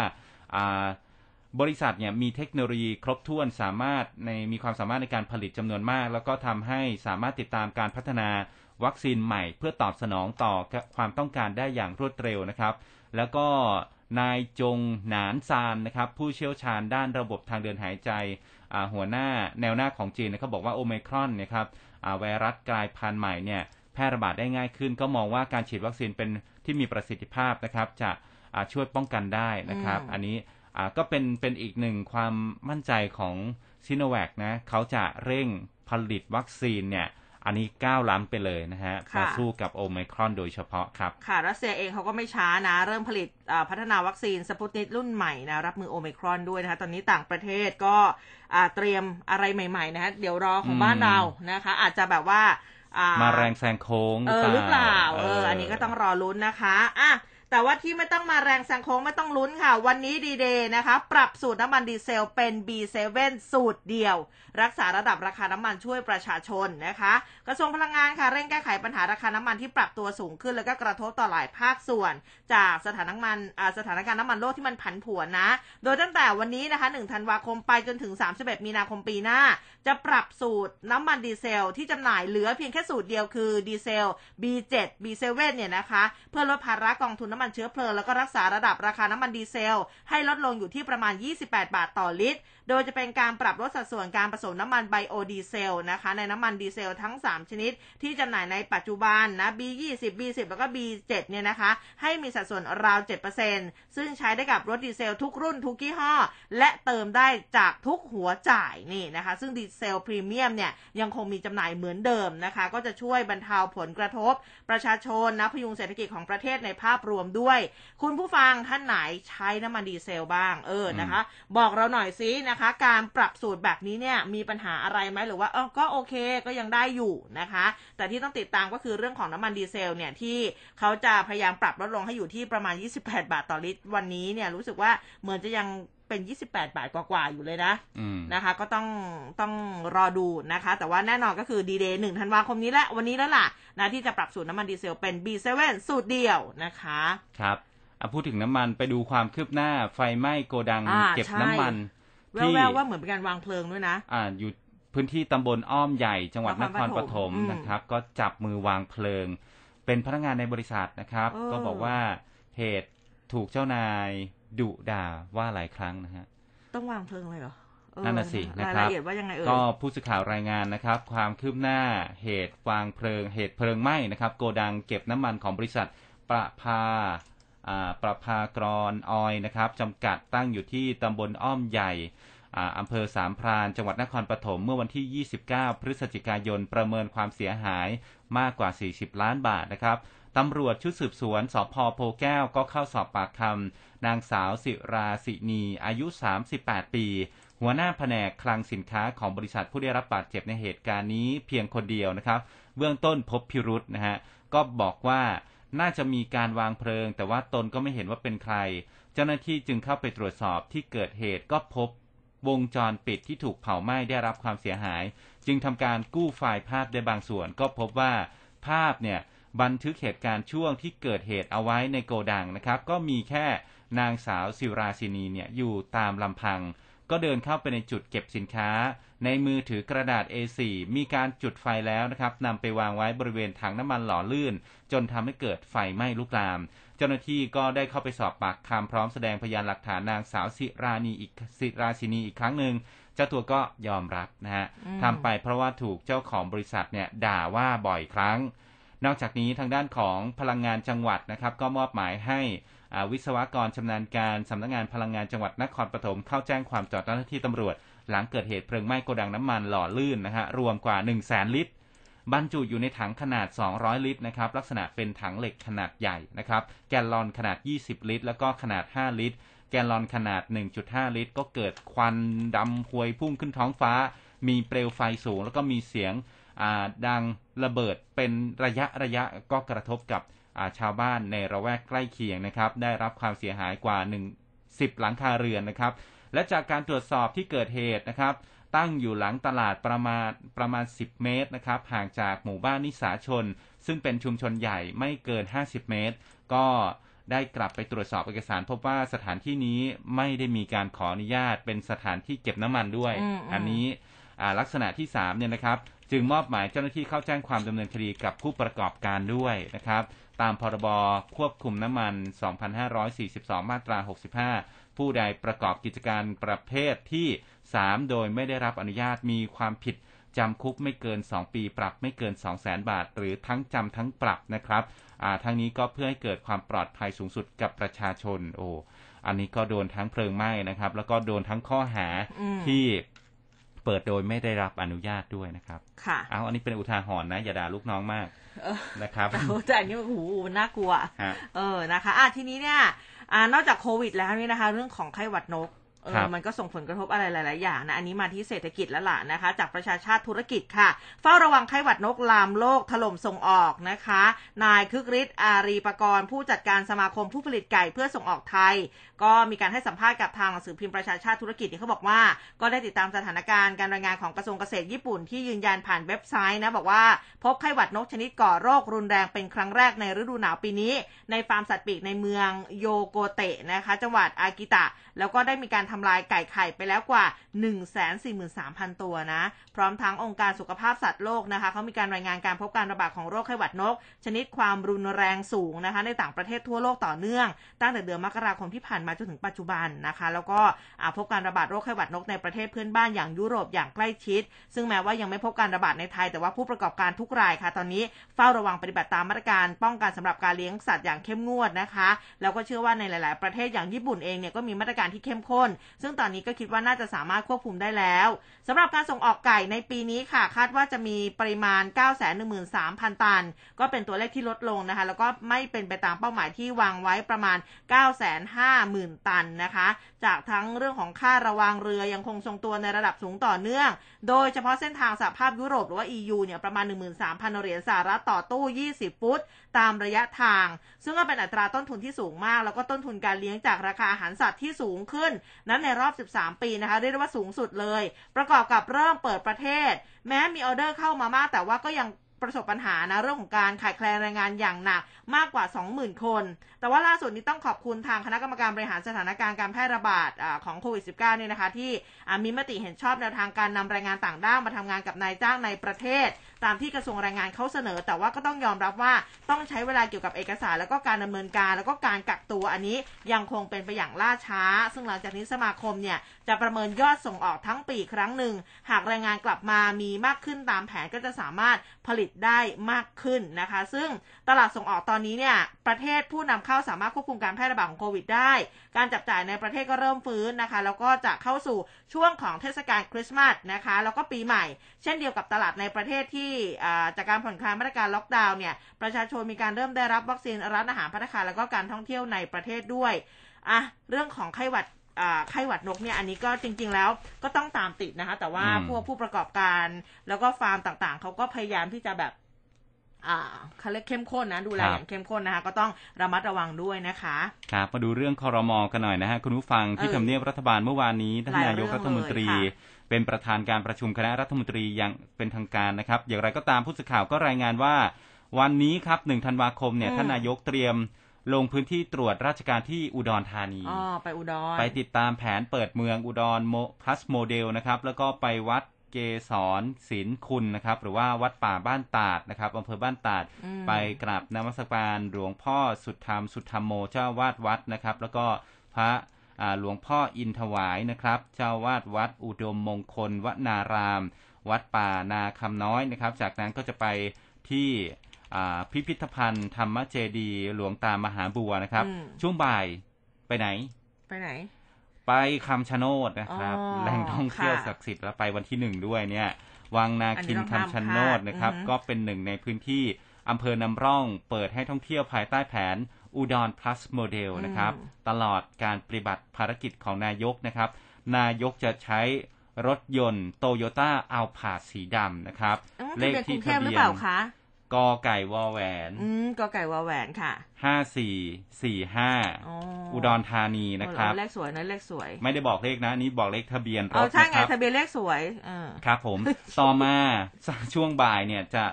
บริษัทเนี่ยมีเทคโนโลยีครบถ้วนสามารถในมีความสามารถในการผลิตจำนวนมาก แล้วก็ทำให้สามารถติดตามการพัฒนาวัคซีนใหม่เพื่อตอบสนองต่อความต้องการได้อย่างรวดเร็วนะครับ แล้วก็นายจงหนานซานนะครับผู้เชี่ยวชาญด้านระบบทางเดินหายใจ หัวหน้าแนวหน้าของจีนนะครับบอกว่าโอไมครอนเนะครับอ่าไวรัสกลายพันธุ์ใหม่เนี่ยแพร่ระบาดได้ง่ายขึ้น ก็มองว่าการฉีดวัคซีนเป็นที่มีประสิทธิภาพนะครับ จะอ่าช่วยป้องกันได้นะครับอืมอันนี้อ่าก็เป็นเป็นอีกหนึ่งความมั่นใจของซิโนแวคนะเขาจะเร่งผลิตวัคซีนเนี่ย อันนี้ก้าวล้ำไปเลยนะฮะค่ะมาสู้กับโอไมครอนโดยเฉพาะครับ ค่ะ รัสเซียเองเขาก็ไม่ช้านะ เริ่มผลิตอ่าพัฒนาวัคซีนสปุตนิกรุ่นใหม่นะ รับมือโอไมครอนด้วยนะคะ ตอนนี้ต่างประเทศก็อ่าเตรียมอะไรใหม่ ๆ นะคะเดี๋ยวรอของอืมบ้านเรานะคะ อาจจะแบบว่าอ่มาแรงแซงโค้งเออหรือเปล่า เออเอันนี้ก็ต้องรอลุ้นนะคะอะ แต่ว่าที่ไม่ต้องมาแรงแซงโค้งไม่ต้องลุ้นค่ะ วันนี้ดีเดย์นะคะ ปรับสูตรน้ำมันดีเซลเป็น B7 สูตรเดียว รักษาระดับราคาน้ำมันช่วยประชาชนนะคะ กระทรวงพลังงานค่ะ เร่งแก้ไขปัญหาราคาน้ำมันที่ปรับตัวสูงขึ้น แล้วก็กระทบต่อหลายภาคส่วน จากสถานน้ำมันสถานการณ์น้ำมันโลกที่มันผันผวนนะ โดยตั้งแต่วันนี้นะคะ1ธันวาคมไปจนถึง 31 มีนาคมปีหน้า จะปรับสูตรน้ำมันดีเซลที่จำหน่ายเหลือเพียงแค่สูตรเดียวคือดีเซล B7 B7 เนี่ยนะคะเพื่อลดภาระกองทุนน้ำมันเชื้อเพลิงแล้วก็รักษาระดับราคาน้ำมันดีเซล ให้ลดลงอยู่ที่ประมาณ 28 บาทต่อลิตร โดยจะเป็นการปรับลดสัดส่วนการผสมน้ำมันไบโอดีเซลนะคะในน้ำมันดีเซลทั้ง 3 ชนิด ที่จำหน่ายในปัจจุบันนะ B20 B10 แล้วก็ B7 เนี่ยนะคะให้มีสัดส่วนราว 7%ซึ่งใช้ได้กับรถดีเซลทุกรุ่นทุกยี่ห้อ และเติมได้จากทุกหัวจ่ายนี่นะคะ ซึ่งดีเซลพรีเมียมเนี่ยยังคงมีจำหน่ายเหมือนเดิมนะคะ ก็จะช่วยบรรเทาผลกระทบ ประชาชนนะพยุงเศรษฐกิจของประเทศในภาพรวมด้วย คุณผู้ฟังท่านไหนใช้น้ำมันดีเซลบ้างเออนะคะ บอกเราหน่อยซินะคะการปรับสูตรแบบนี้เนี่ยมีปัญหาอะไรไหมหรือว่าเออก็โอเคก็ยังได้อยู่นะคะ แต่ที่ต้องติดตามก็คือเรื่องของน้ำมันดีเซลเนี่ยที่เขาจะพยายามปรับลดลงให้อยู่ที่ประมาณ 28 บาทต่อลิตร วันนี้เนี่ยรู้สึกว่าเหมือนจะยังเป็น 28 บาทกว่าๆอยู่เลยนะอืมนะคะ ก็ต้องต้องรอดูนะคะ แต่ว่าแน่นอนก็คือดีเดย์หนึ่งธันวาคมนี้แหละวันนี้แล้วล่ะนะที่จะปรับสูตรน้ำมันดีเซลเป็น B7 สูตรเดียวนะคะ ครับอะพูดถึงน้ำมันไปดูความคืบหน้าไฟไหม้โกดังอ่าเก็บใช่น้ำมัน แวที่วๆว่าเหมือนเป็นการวางเพลิงด้วยนะ อ่าอยู่พื้นที่ตำบลอ้อมใหญ่จังหวัดนนคครรปปฐฐมมอืมนะครับ ก็จับมือวางเพลิง เป็นพนักงานในบริษัทนะครับเออก็บอกว่าเหตุถูกเจ้านายดุด่าว่าหลายครั้งนะฮะต้องวางเพลิงเลยเหรอเออนั่นน่ะสินะรายครัละบเอียดว่ายังไงเอ่ยก็ผู้สื่อข่าวรายงานนะครับ ความคืบหน้าเหตุวางเพลิง เหตุเพลิงไหม้นะครับ โกดังเก็บน้ำมันของบริษัทประภาอ่า ประภากรออยนะครับจำกัดตั้งอยู่ที่ตำบลอ้อมใหญ่ออำเภอสามพราน จังหวัดนครปฐมเมื่อวันที่ 29 พฤศจิกายนประเมินความเสียหายมากกว่า 40 ล้านบาทนะครับตำรวจชุดสืบสวนสพโพแก้วก็เข้าสอบปากคำนางสาวสิราสินีอายุ 38 ปี หัวหน้าแผนกคลังสินค้าของบริษัทผู้ได้รับบาดเจ็บในเหตุการณ์นี้เพียงคนเดียวนะครับ เบื้องต้นพบพิรุษนะฮะก็บอกว่า น่าจะมีการวางเพลิง แต่ว่าตนก็ไม่เห็นว่าเป็นใคร เจ้าหน้าที่จึงเข้าไปตรวจสอบที่เกิดเหตุก็พบ วงจรปิดที่ถูกเผาไหม้ได้รับความเสียหาย จึงทำการกู้ไฟล์ภาพได้บางส่วน ก็พบว่าภาพเนี่ยบันทึกเหตุการณ์ช่วงที่เกิดเหตุเอาไว้ในโกดังนะครับ ก็มีแค่นางสาวสิราศินีเนี่ยอยู่ตามลำพัง ก็เดินเข้าไปในจุดเก็บสินค้า ในมือถือกระดาษ A4 มีการจุดไฟแล้วนะครับนำไปวางไว้บริเวณถังน้ำมันหล่อลื่น จนทำให้เกิดไฟไหม้ลุกลาม เจ้าหน้าที่ก็ได้เข้าไปสอบปากคำพร้อมแสดงพยานหลักฐานนางสาวสิรานีอีกสิราศินีอีกครั้งหนึ่งเจ้าตัวก็ยอมรับนะฮะทำไปเพราะว่าถูกเจ้าของบริษัทเนี่ยด่าว่าบ่อยครั้ง นอกจากนี้ทางด้านของพลังงานจังหวัดนะครับ ก็มอบหมายให้วิศวกรชำนาญการสำนักงานพลังงานจังหวัดนครปฐมเข้าแจ้งความต่อเจ้าหน้าที่ตำรวจ หลังเกิดเหตุเพลิงไหม้โกดังน้ำมันหล่อลื่นนะฮะรวมกว่า 1 0 0 0 0แสนลิตร บรรจุอยู่ในถังขนาด 200 ลิตรนะครับลักษณะเป็นถังเหล็กขนาดใหญ่นะครับแกลลอนขนาด 20 ลิตร แล้วก็ขนาด 5 ลิตร แกลลอนขนาด 1.5 ลิตร ก็เกิดควันดำพวยพุ่งขึ้นท้องฟ้า มีเปลวไฟสูง แล้วก็มีเสียงดังระเบิดเป็นระยะระยะก็กระทบกับาชาวบ้านในระแวกใกล้เคียงนะครับได้รับความเสียหายกว่า1 10 หลังคาเรือนนะครับ และจากการตรวจสอบที่เกิดเหตุนะครับ ตั้งอยู่หลังตลาดประมาณประมาณ 10 เมตรนะครับ ห่างจากหมู่บ้านนิสาชน ซึ่งเป็นชุมชนใหญ่ไม่เกิน 50 เมตร ก็ได้กลับไปตรวจสอบเอกสาร พบว่าสถานที่นี้ไม่ได้มีการขออนุญาตเป็นสถานที่เก็บน้ำมันด้วยอืมอืมอันนี้อ่าลักษณะที่3เนี่ยนะครับ จึงมอบหมายเจ้าหน้าที่เข้าแจ้งความดำเนินคดีกับผู้ประกอบการด้วยนะครับ ตามพรบควบคุมน้ำมัน 2542 มาตรา 65 ผู้ใดประกอบกิจการประเภทที่ 3 โดยไม่ได้รับอนุญาตมีความผิดจำคุกไม่เกิน 2 ปีปรับไม่เกิน 2 0 0 0 0 0บาท หรือทั้งจำทั้งปรับนะครับอ่าทั้งนี้ก็เพื่อให้เกิดความปลอดภัยสูงสุดกับประชาชน โอ้อันนี้ก็โดนทั้งเพลิงไหม้นะครับ แล้วก็โดนทั้งข้อหาอืมที่เปิดโดยไม่ได้รับอนุญาตด้วยนะครับค่ะเอาอันนี้เป็นอุทาหรณ์นะ อย่าด่าลูกน้องมากเออนะครับแต่แต่อันนี้โอ้โหมันน่ากลัวฮะเออนะคะ อะทีนี้เนี่ย อ่านอกจากโควิดแล้วนี่นะคะ เรื่องของไข้หวัดนก เอครัอบมันก็ส่งผลกระทบอะไรหลาย ๆ อย่างนะ อันนี้มาที่เศรษฐกิจแล้วล่ะนะคะ จากประชาชาติธุรกิจค่ะ เฝ้าระวังไข้หวัดนกลามโลกถล่มส่งออกนะคะ นายคึกฤทธิ์อารีปกรณ์ผู้จัดการสมาคมผู้ผลิตไก่เพื่อส่งออกไทย ก็มีการให้สัมภาษณ์กับทางหนังสือพิมพ์ประชาชาติธุรกิจเนี่ยเขาบอกว่า ก็ได้ติดตามสถานการณ์การรายงานของกระทรวงเกษตรญี่ปุ่นที่ยืนยันผ่านเว็บไซต์นะบอกว่าพบไข้หวัดนกชนิดก่อโรครุนแรงเป็นครั้งแรกในฤดูหนาวปีนี้ ในฟาร์มสัตว์ปีกในเมืองโยโกเตะนะคะ จังหวัดอากิตะ แล้วก็ได้มีการทำลายไก่ไข่ไปแล้วกว่า 143,000 ตัวนะ พร้อมทั้งองค์การสุขภาพสัตว์โลกนะคะเขามีการรายงานการพบการระบาดของโรคไข้หวัดนก ชนิดความรุนแรงสูงนะคะ ในต่างประเทศทั่วโลกต่อเนื่อง ตั้งแต่เดือนมกราคมที่ผ่านมาจนถึงปัจจุบันนะคะ แล้วก็พบการระบาดโรคไข้หวัดนกในประเทศเพื่อนบ้านอย่างยุโรปอย่างใกล้ชิด ซึ่งแม้ว่ายังไม่พบการระบาดในไทย แต่ว่าผู้ประกอบการทุกรายค่ะ ตอนนี้เฝ้าระวังปฏิบัติตามมาตรการ ป้องกันสำหรับการเลี้ยงสัตว์อย่างเข้มงวดนะคะ แล้วก็เชื่อว่าในหลาย ๆ ประเทศอย่างญี่ปุ่นเองเนี่ยก็มีมาตรการที่เข้มข้นซึ่งตอนนี้ก็คิดว่าน่าจะสามารถควบคุมได้แล้วสำหรับการส่งออกไก่ในปีนี้ค่ะ คาดว่าจะมีปริมาณ 913,000 ตัน ก็เป็นตัวเลขที่ลดลงนะคะ แล้วก็ไม่เป็นไปตามเป้าหมายที่วางไว้ประมาณ 950,000 ตันนะคะ จากทั้งเรื่องของค่าระวางเรือยังคงทรงตัวในระดับสูงต่อเนื่อง โดยเฉพาะเส้นทางสหภาพยุโรปหรือว่า EU เนี่ยประมาณ 13,000 เหรียญสหรัฐต่อตู้ 20 ฟุตตามระยะทาง ซึ่งก็เป็นอัตราต้นทุนที่สูงมาก แล้วก็ต้นทุนการเลี้ยงจากราคาอาหารสัตว์ที่สูงขึ้น นั้นในรอบ 13 ปีนะคะเรียกได้ว่าสูงสุดเลย ประกอบกับเริ่มเปิดประเทศ แม้มีออเดอร์เข้ามามาก แต่ว่าก็ยังประสบปัญหานะเรื่องของการขาดแคลนแรงงานอย่างหนักมากกว่า 20,000 คน แต่ว่าล่าสุดนี้ต้องขอบคุณทางคณะกรรมการบริหารสถานการณ์การแพร่ระบาดอของโควิด -19 เนี่ยนะคะที่มีมติเห็นชอบแนวทางการนำแรงงานต่างด้าวมาทำงานกับนายจ้างในประเทศ ตามที่กระทรวงแรงงานเขาเสนอ แต่ว่าก็ต้องยอมรับว่าต้องใช้เวลาเกี่ยวกับเอกสาร แล้วก็การดำเนินการ แล้วก็การกักตัวอันนี้ยังคงเป็นไปอย่างล่าช้า ซึ่งหลังจากนี้สมาคมเนี่ยจะประเมินยอดส่งออกทั้งปีครั้งหนึ่ง หากแรงงานกลับมามีมากขึ้นตามแผนก็จะสามารถผลิตได้มากขึ้นนะคะ ซึ่งตลาดส่งออกตอนนี้เนี่ยประเทศผู้นำเข้าสามารถควบคุมการแพร่ระบาดของโควิดได้ การจับจ่ายในประเทศก็เริ่มฟื้นนะคะ แล้วก็จะเข้าสู่ ช่วงของเทศกาลคริสต์มาสนะคะ แล้วก็ปีใหม่ เช่นเดียวกับตลาดในประเทศที่จากการผ่อนคลายมาตรการล็อกดาวน์เนี่ยประชาชนมีการเริ่มได้รับวัคซีนร้านอาหารพัฒนาคารแล้วก็การท่องเที่ยวในประเทศด้วยอะเรื่องของไข้หวัดไข้หวัดนกเนี่ยอันนี้ก็จริง ๆ แล้วก็ต้องตามติดนะคะ แต่ว่าพวกผู้ประกอบการแล้วก็ฟาร์มต่างๆเขาก็พยายามที่จะแบบอ่า เขาเรียกเข้มข้นนะดูแลอย่างเข้มข้นนะคะก็ต้องระมัดระวังด้วยนะคะครับมาดูเรื่องคอรมอกันหน่อยนะฮะคุณผู้ฟังที่ทำเนียบรัฐบาลเมื่อวานนี้ท่านนายกรัฐมนตรี เป็นประธานการประชุมคณะรัฐมนตรีอย่างเป็นทางการนะครับ อย่างไรก็ตามผู้สื่อข่าวก็รายงานว่า วันนี้ครับหนึ่งธันวาคมเนี่ยท่านนายกเตรียมลงพื้นที่ตรวจราชการที่อุดรธานีอ๋อไปอุดรไปติดตามแผนเปิดเมืองอุดรโมพลัสโมเดลนะครับแล้วก็ไปวัด เกสรศิลคุณนะครับ หรือว่าวัดป่าบ้านตาดนะครับอำเภอบ้านตาด ไปกราบนมัสการหลวงพ่อสุดธรรมสุดธรรมโมเจ้าวาดวัดนะครับ แล้วก็พระหลวงพ่ออินถวายนะครับ เจ้าวาดวัดอุดมมงคลวนาราม วัดป่านาคำน้อยนะครับ จากนั้นก็จะไปที่พิพิธภัณฑ์ ธรรมเจดี หลวงตามหาบัวนะครับ ช่วงบ่ายไปไหน ไปไหน ไปคำชะโนดนะครับแหล่งท่องเที่ยวศักดิ์สิทธิ์แล้วไปวันที่หนึ่งด้วยเนี่ย วังนาคินคำชะโนดนะครับก็เป็นหนึ่งในพื้นที่อำเภอนำร่อง เปิดให้ท่องเที่ยวภายใต้แผนอุดร plus โมเดลนะครับ ตลอดการปฏิบัติภารกิจของนายกนะครับ นายกจะใช้รถยนต์โตโยต้าอัลพาสีดำนะครับเลขที่ทะเบียนกอ ไก่วอแหวนอืมกอไก่วอแหวนค่ะห้าสี่สี่ห้าอุดรธานีนะครับเลขสวยนะเลขสวย ไม่ได้บอกเลขนะนี้บอกเลขทะเบียนรถนะครับใช่ไงทะเบียนเลขสวยครับ ผมต่อมาช่วงบ่ายเนี่ยจะ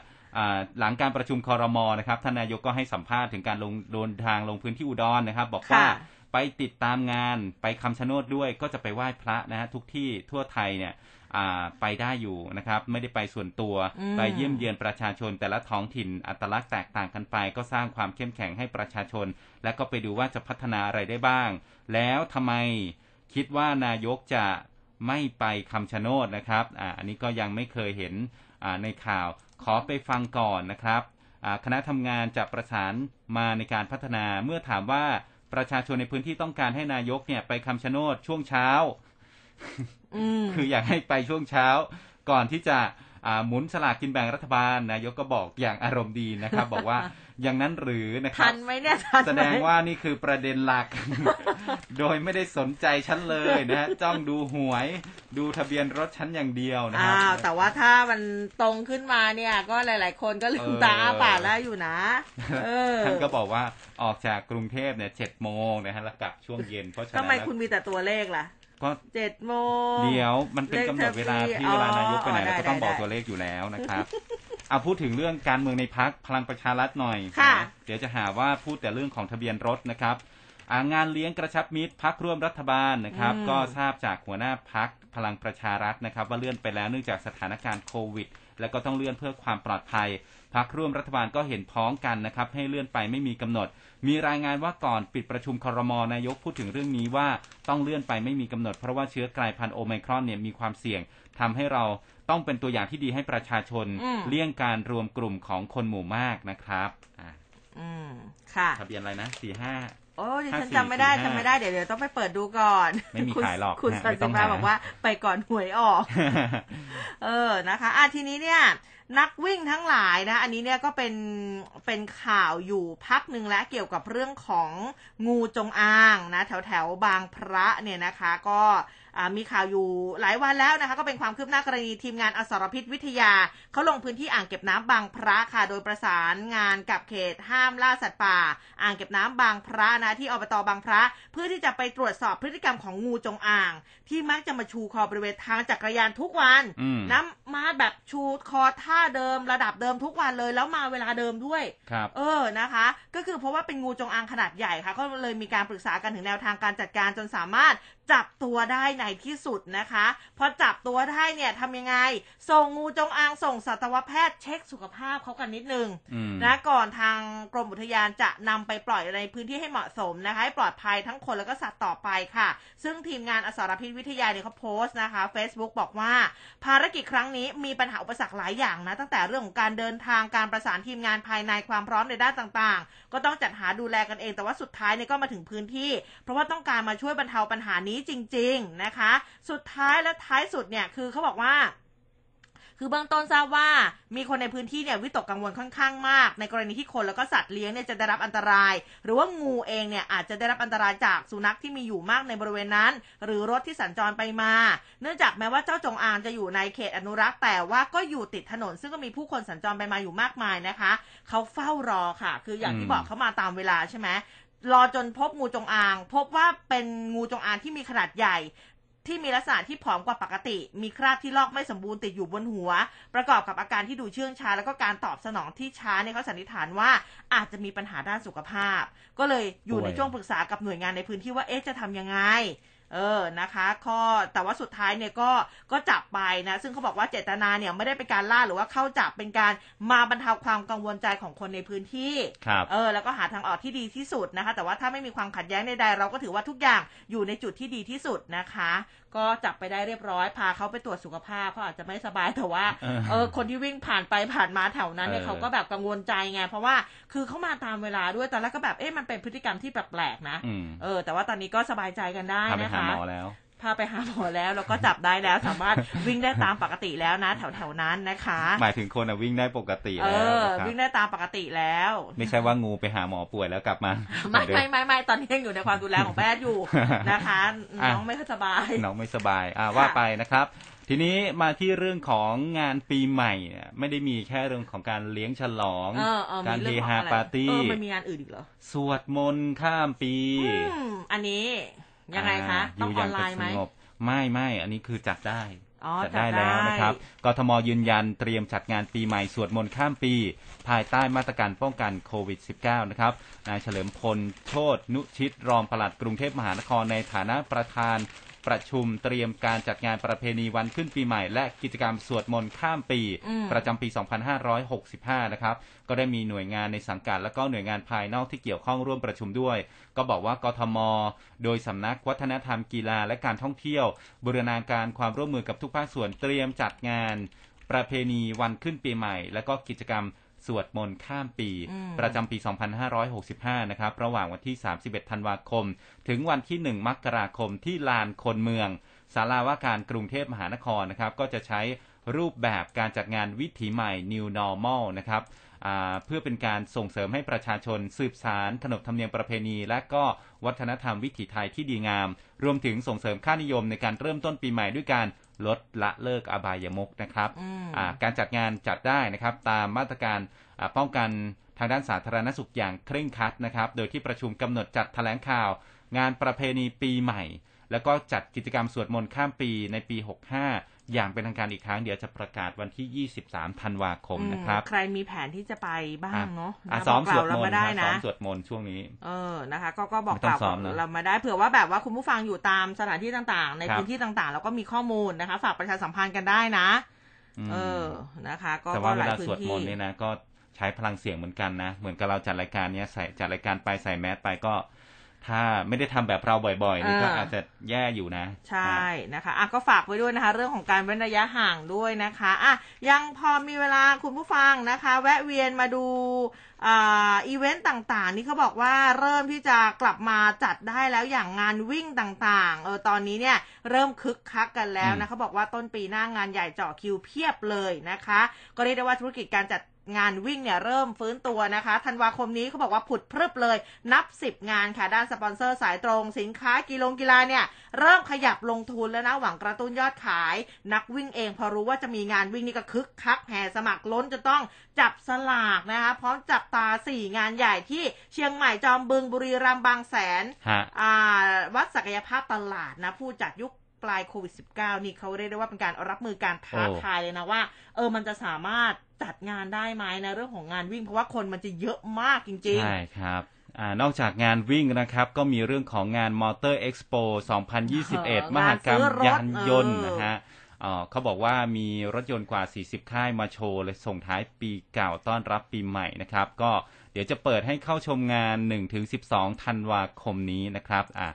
หลังการประชุมคอรมอนะครับท่านนายกก็ให้สัมภาษณ์ถึงการลงเดินทางลงพื้นที่อุดรนะครับ บอกว่าไปติดตามงานไปคำชะโนดด้วยก็จะไปไหว้พระนะฮะทุกที่ทั่วไทยเนี่ย ไปได้อยู่นะครับ ไม่ได้ไปส่วนตัวไปเยี่ยมเยียนประชาชน แต่ละท้องถิ่นอัตลักษณ์แตกต่างกันไป ก็สร้างความเข้มแข็งให้ประชาชน และก็ไปดูว่าจะพัฒนาอะไรได้บ้าง แล้วทำไมคิดว่านายกจะไม่ไปคำชะโนดนะครับอ่าอันนี้ก็ยังไม่เคยเห็นในข่าวขอไปฟังก่อนนะครับคณะทำงานจะประสานมาในการพัฒนาเมื่อถามว่าประชาชนในพื้นที่ต้องการให้นายกเนี่ยไปคำชะโนดช่วงเช้าคืออยากให้ไปช่วงเช้าก่อนที่จะหมุนสลากกินแบ่งรัฐบาลนายกก็บอกอย่างอารมณ์ดีนะครับ บอกว่าอย่างนั้นหรือนะครับทันไหมเนี่ยแสดงว่านี่คือประเด็นหลัก โดยไม่ได้สนใจฉันเลยนะจ้องดูหวยดูทะเบียนรถฉันอย่างเดียวนะครับอ้าวแต่ว่าถ้ามันตรงขึ้นมาเนี่ย ก็หลาย ๆ คนก็ลืมตาปาดแล้วอยู่นะท่านก็บอกว่าออกจากกรุงเทพเนี่ยเจ็ดโมงนะฮะแล้วกลับช่วงเย็นเพราะฉะนั้นทำไมคุณมีแต่ตัวเลขล่ะ ก็เจ็ดโมงเดี๋ยวมันเป็นกำหนดเวลาที่เวลานายกไปไหนเราก็ต้องบอกตัวเลขอยู่แล้วนะครับเอาพูดถึงเรื่องการเมืองในพักพลังประชารัฐหน่อยเดี๋ยวจะหาว่าพูดแต่เรื่องของทะเบียนรถนะครับงานเลี้ยงกระชับมิตรพักร่วมรัฐบาลนะครับ ก็ทราบจากหัวหน้าพักพลังประชารัฐนะครับ ว่าเลื่อนไปแล้วเนื่องจากสถานการณ์โควิด แล้วก็ต้องเลื่อนเพื่อความปลอดภัย พักร่วมรัฐบาลก็เห็นพ้องกันนะครับให้เลื่อนไปไม่มีกำหนด มีรายงานว่าก่อนปิดประชุมครมนายกพูดถึงเรื่องนี้ว่าต้องเลื่อนไปไม่มีกำหนด เพราะว่าเชื้อกลายพันธุ์โอไมครอนเนี่ยมีความเสี่ยงทำให้เราต้องเป็นตัวอย่างที่ดีให้ประชาชน เลี่ยงการรวมกลุ่มของคนหมู่มากนะครับอ่าอืมค่ะทะเบียนอะไรนะสี่ห้าโอ้ดิฉันจำไม่ได้จำไม่ได้เดี๋ยวเดี๋ยวต้องไปเปิดดูก่อน ไม่มีขายหรอกคุณสันติมาบอกว่าไปก่อนหวยออก เออนะคะ อะทีนี้เนี่ย นักวิ่งทั้งหลายนะ อันนี้เนี่ยก็เป็นเป็นข่าวอยู่พักหนึ่งแล้วเกี่ยวกับเรื่องของงูจงอางนะ แถวแถวบางพระเนี่ยนะคะ ก็ มีข่าวอยู่หลายวันแล้วนะคะ ก็เป็นความคืบหน้ากรณีทีมงานอสรพิษวิทยาเขาลงพื้นที่อ่างเก็บน้ำบางพระค่ะ โดยประสานงานกับเขตห้ามล่าสัตว์ป่า อ่างเก็บน้ำบางพระนะที่อบตบางพระ เพื่อที่จะไปตรวจสอบพฤติกรรมของงูจงอาง ที่มักจะมาชูคอบริเวณทางจักรยานทุกวัน น้ำมาแบบชูคอท่าเดิมระดับเดิมทุกวันเลยแล้วมาเวลาเดิมด้วยครับเออนะคะ ก็คือเพราะว่าเป็นงูจงอางขนาดใหญ่ค่ะ ก็เลยมีการปรึกษากันถึงแนวทางการจัดการจนสามารถ จับตัวได้ในที่สุดนะคะพอจับตัวได้เนี่ยทำยังไง ส่งงูจงอางส่งสัตวแพทย์เช็คสุขภาพเขากันนิดนึงอืมนะก่อนทางกรมอุทยานจะนำไปปล่อยในพื้นที่ให้เหมาะสมนะคะให้ปลอดภัยทั้งคนแล้วก็สัตว์ต่อไปค่ะ ซึ่งทีมงานอสรพิษวิทยาเนี่ยเขาโพสต์นะคะ Facebook บอกว่า ภารกิจครั้งนี้มีปัญหาอุปสรรคหลายอย่างนะ ตั้งแต่เรื่องของการเดินทางการประสานทีมงานภายในความพร้อมในด้านต่างๆ ก็ต้องจัดหาดูแลกันเองแต่ว่าสุดท้ายเนี่ยก็มาถึงพื้นที่ เพราะว่าต้องการมาช่วยบรรเทาปัญหานี้จริง ๆนะคะ สุดท้ายและท้ายสุดเนี่ยคือเขาบอกว่าคือเบื้องต้นทราบว่ามีคนในพื้นที่เนี่ยวิตกกังวลค่อนข้างมาก ในกรณีที่คนแล้วก็สัตว์เลี้ยงเนี่ยจะได้รับอันตราย หรือว่างูเองเนี่ยอาจจะได้รับอันตรายจากสุนัขที่มีอยู่มากในบริเวณนั้น หรือรถที่สัญจรไปมา เนื่องจากแม้ว่าเจ้าจงอางจะอยู่ในเขตอนุรักษ์แต่ว่าก็อยู่ติดถนน ซึ่งก็มีผู้คนสัญจรไปมาอยู่มากมายนะคะเขาเฝ้ารอค่ะ คืออย่างที่บอกเขามาตามเวลาใช่ไหม รอจนพบงูจงอาง พบว่าเป็นงูจงอางที่มีขนาดใหญ่ ที่มีลักษณะที่ผอมกว่าปกติ มีคราบที่ลอกไม่สมบูรณ์ติดอยู่บนหัว ประกอบกับอาการที่ดูเชื่องช้า แล้วก็การตอบสนองที่ช้าเนี่ยเขาสันนิษฐานว่าอาจจะมีปัญหาด้านสุขภาพ ก็เลยอยู่ในป่วยช่วงปรึกษากับหน่วยงานในพื้นที่ว่าเอ๊ะจะทำยังไง เออนะคะข้อแต่ว่าสุดท้ายเนี่ยก็ก็จับไปนะซึ่งเขาบอกว่าเจตนาเนี่ยไม่ได้เป็นการล่าหรือว่าเข้าจับเป็นการมาบรรเทาความกังวลใจของคนในพื้นที่ครับเออแล้วก็หาทางออกที่ดีที่สุดนะคะ แต่ว่าถ้าไม่มีความขัดแย้งใดๆเราก็ถือว่าทุกอย่างอยู่ในจุดที่ดีที่สุดนะคะ ก็จับไปได้เรียบร้อยพาเขาไปตรวจสุขภาพเขาอาจจะไม่สบายแต่ว่าเออเออคนที่วิ่งผ่านไปผ่านมาแถวนั้นเนี่ยเออเขาก็แบบกังวลใจไงเพราะว่าคือเขามาตามเวลาด้วยตอนแรกก็แบบเอ๊ะมันเป็นพฤติกรรมที่แปลกๆนะอืมเออแต่ว่าตอนนี้ก็สบายใจกันได้พาไปนะหาคะหมอแล้วพาไปหาหมอแล้วแล้วก็จับได้แล้วสามารถวิ่งได้ตามปกติแล้วนะ แถวๆนั้นนะคะ หมายถึงคนอะวิ่งได้ปกติเอแล้วอนะครับวิ่งได้ตามปกติแล้ว ไม่ใช่ว่างูไปหาหมอป่วยแล้วกลับมา ไม่เหอนเดิไม่ไม่ไม่ตอนนี้ยังอยู่ในความดูแลของแพทย์อยู่นะคะอะน้องไม่ค่อยสบายน้องไม่สบายอ่าว่าไปนะครับ ทีนี้มาที่เรื่องของงานปีใหม่เนี่ยไม่ได้มีแค่เรื่องของการเลี้ยงฉลองเออเออการมีเฮเรื่องของฮาอะไรปาร์ตี้เออมันมีงานอื่นอีกเหรอสวดมนต์ข้ามปีอืมอันนี้ ยังไงคะาต้องยู่ออนไลน์ไหมสงบไม่ไม่อันนี้คือจัดได้อ๋อจัดจัดได้ได้แล้วนะครับ กทมยืนยันเตรียมจัดงานปีใหม่สวดมนต์ข้ามปี ภายใต้มาตรการป้องกันโควิด -19 นะครับ นายเฉลิมพล โชตนุชิต รองปลัดกรุงเทพมหานครในฐานะประธาน ประชุมเตรียมการจัดงานประเพณีวันขึ้นปีใหม่ และกิจกรรมสวดมนต์ข้ามปีอืมประจำปี 2565 นะครับ ก็ได้มีหน่วยงานในสังกัดและก็หน่วยงานภายนอกที่เกี่ยวข้องร่วมประชุมด้วย ก็บอกว่ากทม โดยสำนักวัฒนธรรมกีฬาและการท่องเที่ยว บูรณาการความร่วมมือกับทุกภาคส่วนเตรียมจัดงาน ประเพณีวันขึ้นปีใหม่ และก็กิจกรรม สวดมนต์ข้ามปีอืมประจำปี 2565 นะครับ ระหว่างวันที่ 31 ธันวาคม ถึงวันที่ 1 มกราคมที่ลานคนเมืองศาลาว่าการกรุงเทพมหานครนะครับ ก็จะใช้รูปแบบการจัดงานวิถีใหม่ New Normal นะครับอ่าเพื่อเป็นการส่งเสริมให้ประชาชนสืบสารขนบธรรมเนียมประเพณี และก็วัฒนธรรมวิถีไทยที่ดีงาม รวมถึงส่งเสริมค่านิยมในการเริ่มต้นปีใหม่ด้วยการ ลดละเลิกอบายมุกนะครับอืมอ่าการจัดงานจัดได้นะครับ ตามมาตรการอ่าป้องกันทางด้านสาธารณสุขอย่างเคร่งครัดนะครับ โดยที่ประชุมกำหนดจัดแถลงข่าว งานประเพณีปีใหม่ แล้วก็จัดกิจกรรมสวดมนต์ข้ามปีในปี 65 อย่างเป็นทางการอีกครั้งเดี๋ยวจะประกาศวันที่ 23 ธันวาคมนะครับอืมใครมีแผนที่จะไปบ้างเนาะอะนะซ้อมบกสวดเรามนมาต์ได้ครับซ้อนะมสวดมนต์ช่วงนี้ เออนะคะ ก็ก็บอกไม่ต้องกล่าวซ้อมนะเรามาได้เผื่อว่าแบบว่าคุณผู้ฟังอยู่ตามสถานที่ต่างๆ ในครับพื้นที่ต่างๆ แล้วก็มีข้อมูลนะคะ ฝากประชาสัมพันธ์กันได้นะมเออนะคะ ก็แต่ก็ว่าหเวลายลาพื้สวดนมที่นต์เนี่ยนะก็ใช้พลังเสียงเหมือนกันนะ เหมือนกับเราจัดรายการเนี้ยใส่จัดรายการไปใส่แมสไปก็ ถ้าไม่ได้ทำแบบเราบ่อยๆนี่ก็เออออาจจะแย่อยู่นะ ใช่นะคะอะก็ฝากไว้ด้วยนะคะ เรื่องของการเว้นระยะห่างด้วยนะคะอะยังพอมีเวลาคุณผู้ฟังนะคะ แวะเวียนมาดูอ่าอีเวนต์ต่างๆ นี่เขาบอกว่าเริ่มที่จะกลับมาจัดได้แล้วอย่างงานวิ่งต่างๆเออตอนนี้เนี่ยเริ่มคึกคักกันแล้วนะเขาบอกว่าต้นปีหน้างานใหญ่เจาะคิวเพียบเลยนะคะ ก็เรียกได้ว่าธุรกิจการจัด งานวิ่งเนี่ยเริ่มฟื้นตัวนะคะ ธันวาคมนี้เขาบอกว่าผุดพรึบเลยนับ 10 งานค่ะ ด้านสปอนเซอร์สายตรงสินค้ากีฬากีฬาเนี่ย เริ่มขยับลงทุนแล้วนะ หวังกระตุ้นยอดขาย นักวิ่งเองพอรู้ว่าจะมีงานวิ่งนี่ก็คึกคักแห่สมัครล้นจะต้องจับสลากนะคะพร้อมจับตา 4 งานใหญ่ที่เชียงใหม่จอมบึงบุรีรัมย์บางแสนฮะอ่าวัดศักยภาพตลาดนะผู้จัดยุคป ลายโควิด -19 นี่เขาเรียกได้ว่าเป็นการรับมือการท้าโอ้ทายเลยนะว่า เออมันจะสามารถจัดงานได้ไหมในเรื่องของงานวิ่งเพราะว่าคนมันจะเยอะมากจริงใช่ครับอานอกจากงานวิ่งนะครับ ก็มีเรื่องของงานมอเตอร์เอ็กซ์โปเออ2021 มหกรรมงานซื้อรถยานยนต์เออนะฮะเอ่อเขาบอกว่ามีรถยนต์กว่า 40 ค่ายมาโชว์เลยส่งท้ายปีเก่าต้อนรับปีใหม่นะครับ ก็เดี๋ยวจะเปิดให้เข้าชมงาน 1-12 ธันวาคมนี้นะครับอะ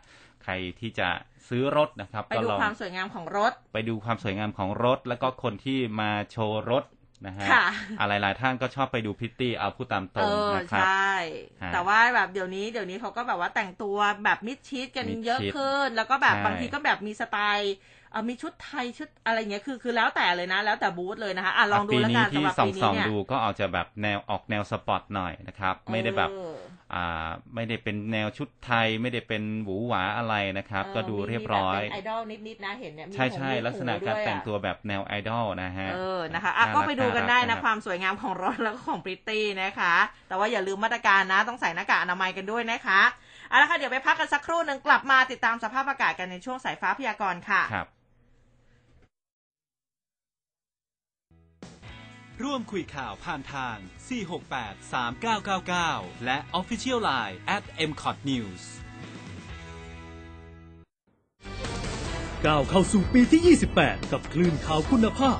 ใครที่จะ ซื้อรถนะครับไปก็ดูลองความสวยงามของรถ ไปดูความสวยงามของรถ แล้วก็คนที่มาโชว์รถนะฮะค่ะอะไรหลายๆท่านก็ชอบไปดูพริตตี้เอาพูดตามตรเองอนะครับใช่ฮะแต่ว่าแบบเดี๋ยวนี้เดี๋ยวนี้เขาก็แบบว่าแต่งตัวแบบมิดชิดกันมิดชิดเยอะขึ้น แล้วก็แบบใช่บางทีก็แบบมีสไตล์เอ่อมีชุดไทยชุดอะไรเงี้ยคือคือแล้วแต่เลยนะ แล้วแต่บูธเลยนะคะอะลองดูปีแล้วนี้กันที่สำหรับส่อปีงนี้ส่องเนี่ยดูก็อาจจะแบบแนวออกแนวสปอร์ตหน่อยนะครับ ไม่ได้แบบเอออ่า ไม่ได้เป็นแนวชุดไทยไม่ได้เป็นหวูหวาอะไรนะครับ ก็ดูเรียบร้อยมีแบบเป็นไอดอลนิดๆนะเห็นเนี่ยมีใช่ผมใช่มีลักษณะหูการด้วยแต่งอะตัวแบบแนวไอดอลนะฮะเออนะคะอะน่าก็รักไปดูกันได้น่ารันะกความสวยงามของรถแล้วก็ของพริตตี้นะคะ แต่ว่าอย่าลืมมาตรการนะต้องใส่หน้ากากอนามัยกันด้วยนะคะเอาละค่ะเดี๋ยวไปพักกันสักครู่หนึ่งกลับมาติดตามสภาพอากาศกันในช่วงสายฟ้าพยากรณ์ค่ะครับ ร่วมคุยข่าวผ่านทาง 468 3999 และ Official Line at mcot news ก้าวเข้าสู่ปีที่ 28 กับคลื่นข่าวคุณภาพ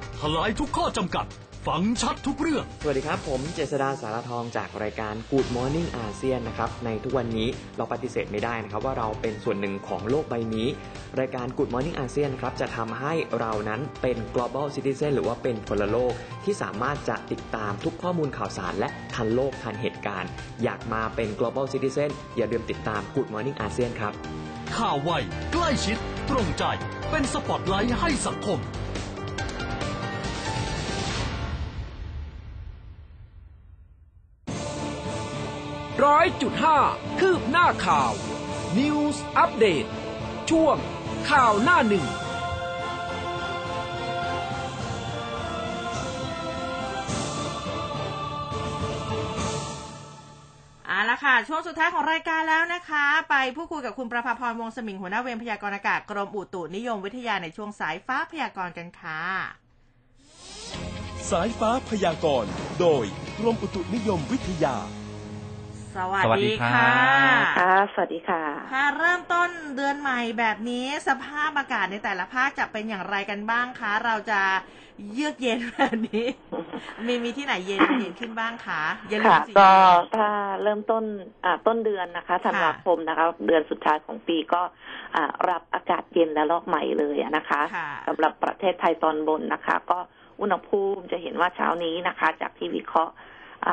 ทลายทุกข้อจำกัด ฟังชัดทุกเรื่อง สวัสดีครับ ผมเจษดาสารทองจากรายการ Good Morning อาเซียนนะครับ ในทุกวันนี้เราปฏิเสธไม่ได้นะครับ ว่าเราเป็นส่วนหนึ่งของโลกใบนี้ รายการ Good Morning อาเซียนครับจะทำให้เรานั้นเป็น global citizen หรือว่าเป็นพลโลก ที่สามารถจะติดตามทุกข้อมูลข่าวสาร และทันโลกทันเหตุการณ์ อยากมาเป็น global citizen อย่าลืมติดตาม Good Morning อาเซียนครับข่าวไวใกล้ชิด ตรงใจเป็นสปอตไลท์ให้สังคม ร้อยจุดห้าคืบหน้าข่าว News อัปเดตช่วงข่าวหน้าหนึ่งเอาละค่ะ ช่วงสุดท้ายของรายการแล้วนะคะ ไปพูดคุยกับคุณประภาพรวงศ์สมิงหัวหน้าเวรพยากรณ์อากาศกรมอุตุนิยมวิทยาในช่วงสายฟ้าพยากรณ์กันค่ะ สายฟ้าพยากรณ์โดยกรมอุตุนิยมวิทยา สวัสสวัสดีดีครัค่ะบค่ะ สวัสดีค่ะ ค่ะ เริ่มต้นเดือนใหม่แบบนี้สภาพอากาศในแต่ละภาคจะเป็นอย่างไรกันบ้างคะ เราจะเยือกเย็นแบบนี้ มีมีที่ไหนเย็นเย็นขึ้นบ้างคะอย่าลืมค่ะสิก็ถ้าเริ่มต้นอ่าต้นเดือนนะคะธันวาคมนะคะ เดือนสุดท้ายของปีก็อ่ารับอากาศเย็นและลอกใหม่เลยอะนะคะค่ะสำหรับประเทศไทยตอนบนนะคะ ก็อุณหภูมิจะเห็นว่าเช้านี้นะคะ จากที่วิเคราะห์อ่า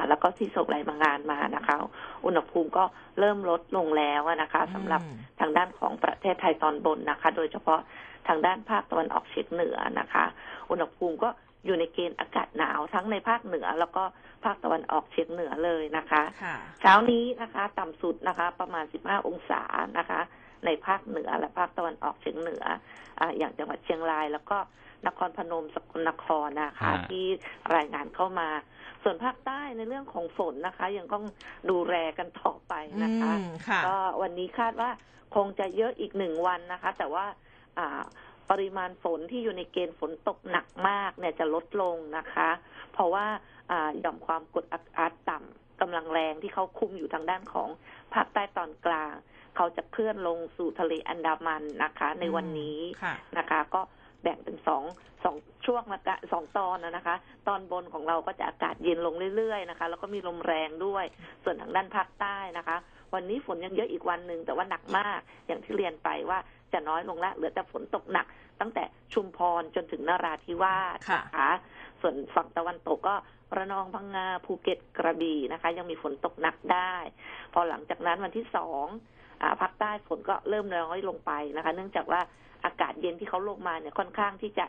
แล้วก็ที่ส่งรายงานมานะคะ อุณหภูมิก็เริ่มลดลงแล้วอะนะคะสำหรับอืมทางด้านของประเทศไทยตอนบนนะคะ โดยเฉพาะทางด้านภาคตะวันออกเฉียงเหนือนะคะ อุณหภูมิก็อยู่ในเกณฑ์อากาศหนาวทั้งในภาคเหนือ แล้วก็ภาคตะวันออกเฉียงเหนือเลยนะคะค่ะเช้านี้นะคะ ต่ำสุดนะคะ ประมาณ 15 องศานะคะ ในภาคเหนือและภาคตะวันออกเฉียงเหนืออ่าอย่างจังหวัดเชียงรายแล้วก็ นครพนมสกลนครนะคะฮะที่รายงานเข้ามา ส่วนภาคใต้ในเรื่องของฝนนะคะ ยังต้องดูแลกันต่อไปนะคะอืมค่ะก็วันนี้คาดว่าคงจะเยอะอีกหนึ่งวันนะคะ แต่ว่าอ่าปริมาณฝนที่อยู่ในเกณฑ์ฝนตกหนักมากเนี่ยจะลดลงนะคะ เพราะว่าอ่าหย่อมความกดอากาศต่ำกำลังแรงที่เขาคุมอยู่ทางด้านของภาคใต้ตอนกลาง เขาจะเคลื่อนลงสู่ทะเลอันดามันนะคะ ในวันนี้ค่ะนะคะ ก็ แบ่งเป็นสองสองช่วงละกะสองตอนนะนะคะ ตอนบนของเราก็จะอากาศเย็นลงเรื่อยๆนะคะ แล้วก็มีลมแรงด้วย ส่วนทางด้านภาคใต้นะคะ วันนี้ฝนยังเยอะอีกวันหนึ่งแต่ว่าหนักมากอย่างที่เรียนไปว่าจะน้อยลงละเหลือแต่ฝนตกหนัก ตั้งแต่ชุมพรจนถึงนราธิวาสค่ะนะคะส่วนฝั่งตะวันตกก็ระนองพังงาภูเก็ตกระบี่นะคะ ยังมีฝนตกหนักได้ พอหลังจากนั้นวันที่สองอ่าภาคใต้ฝนก็เริ่มน้อยลงไปนะคะ เนื่องจากว่า อากาศเย็นที่เขาลงมาเนี่ยค่อนข้างที่จะ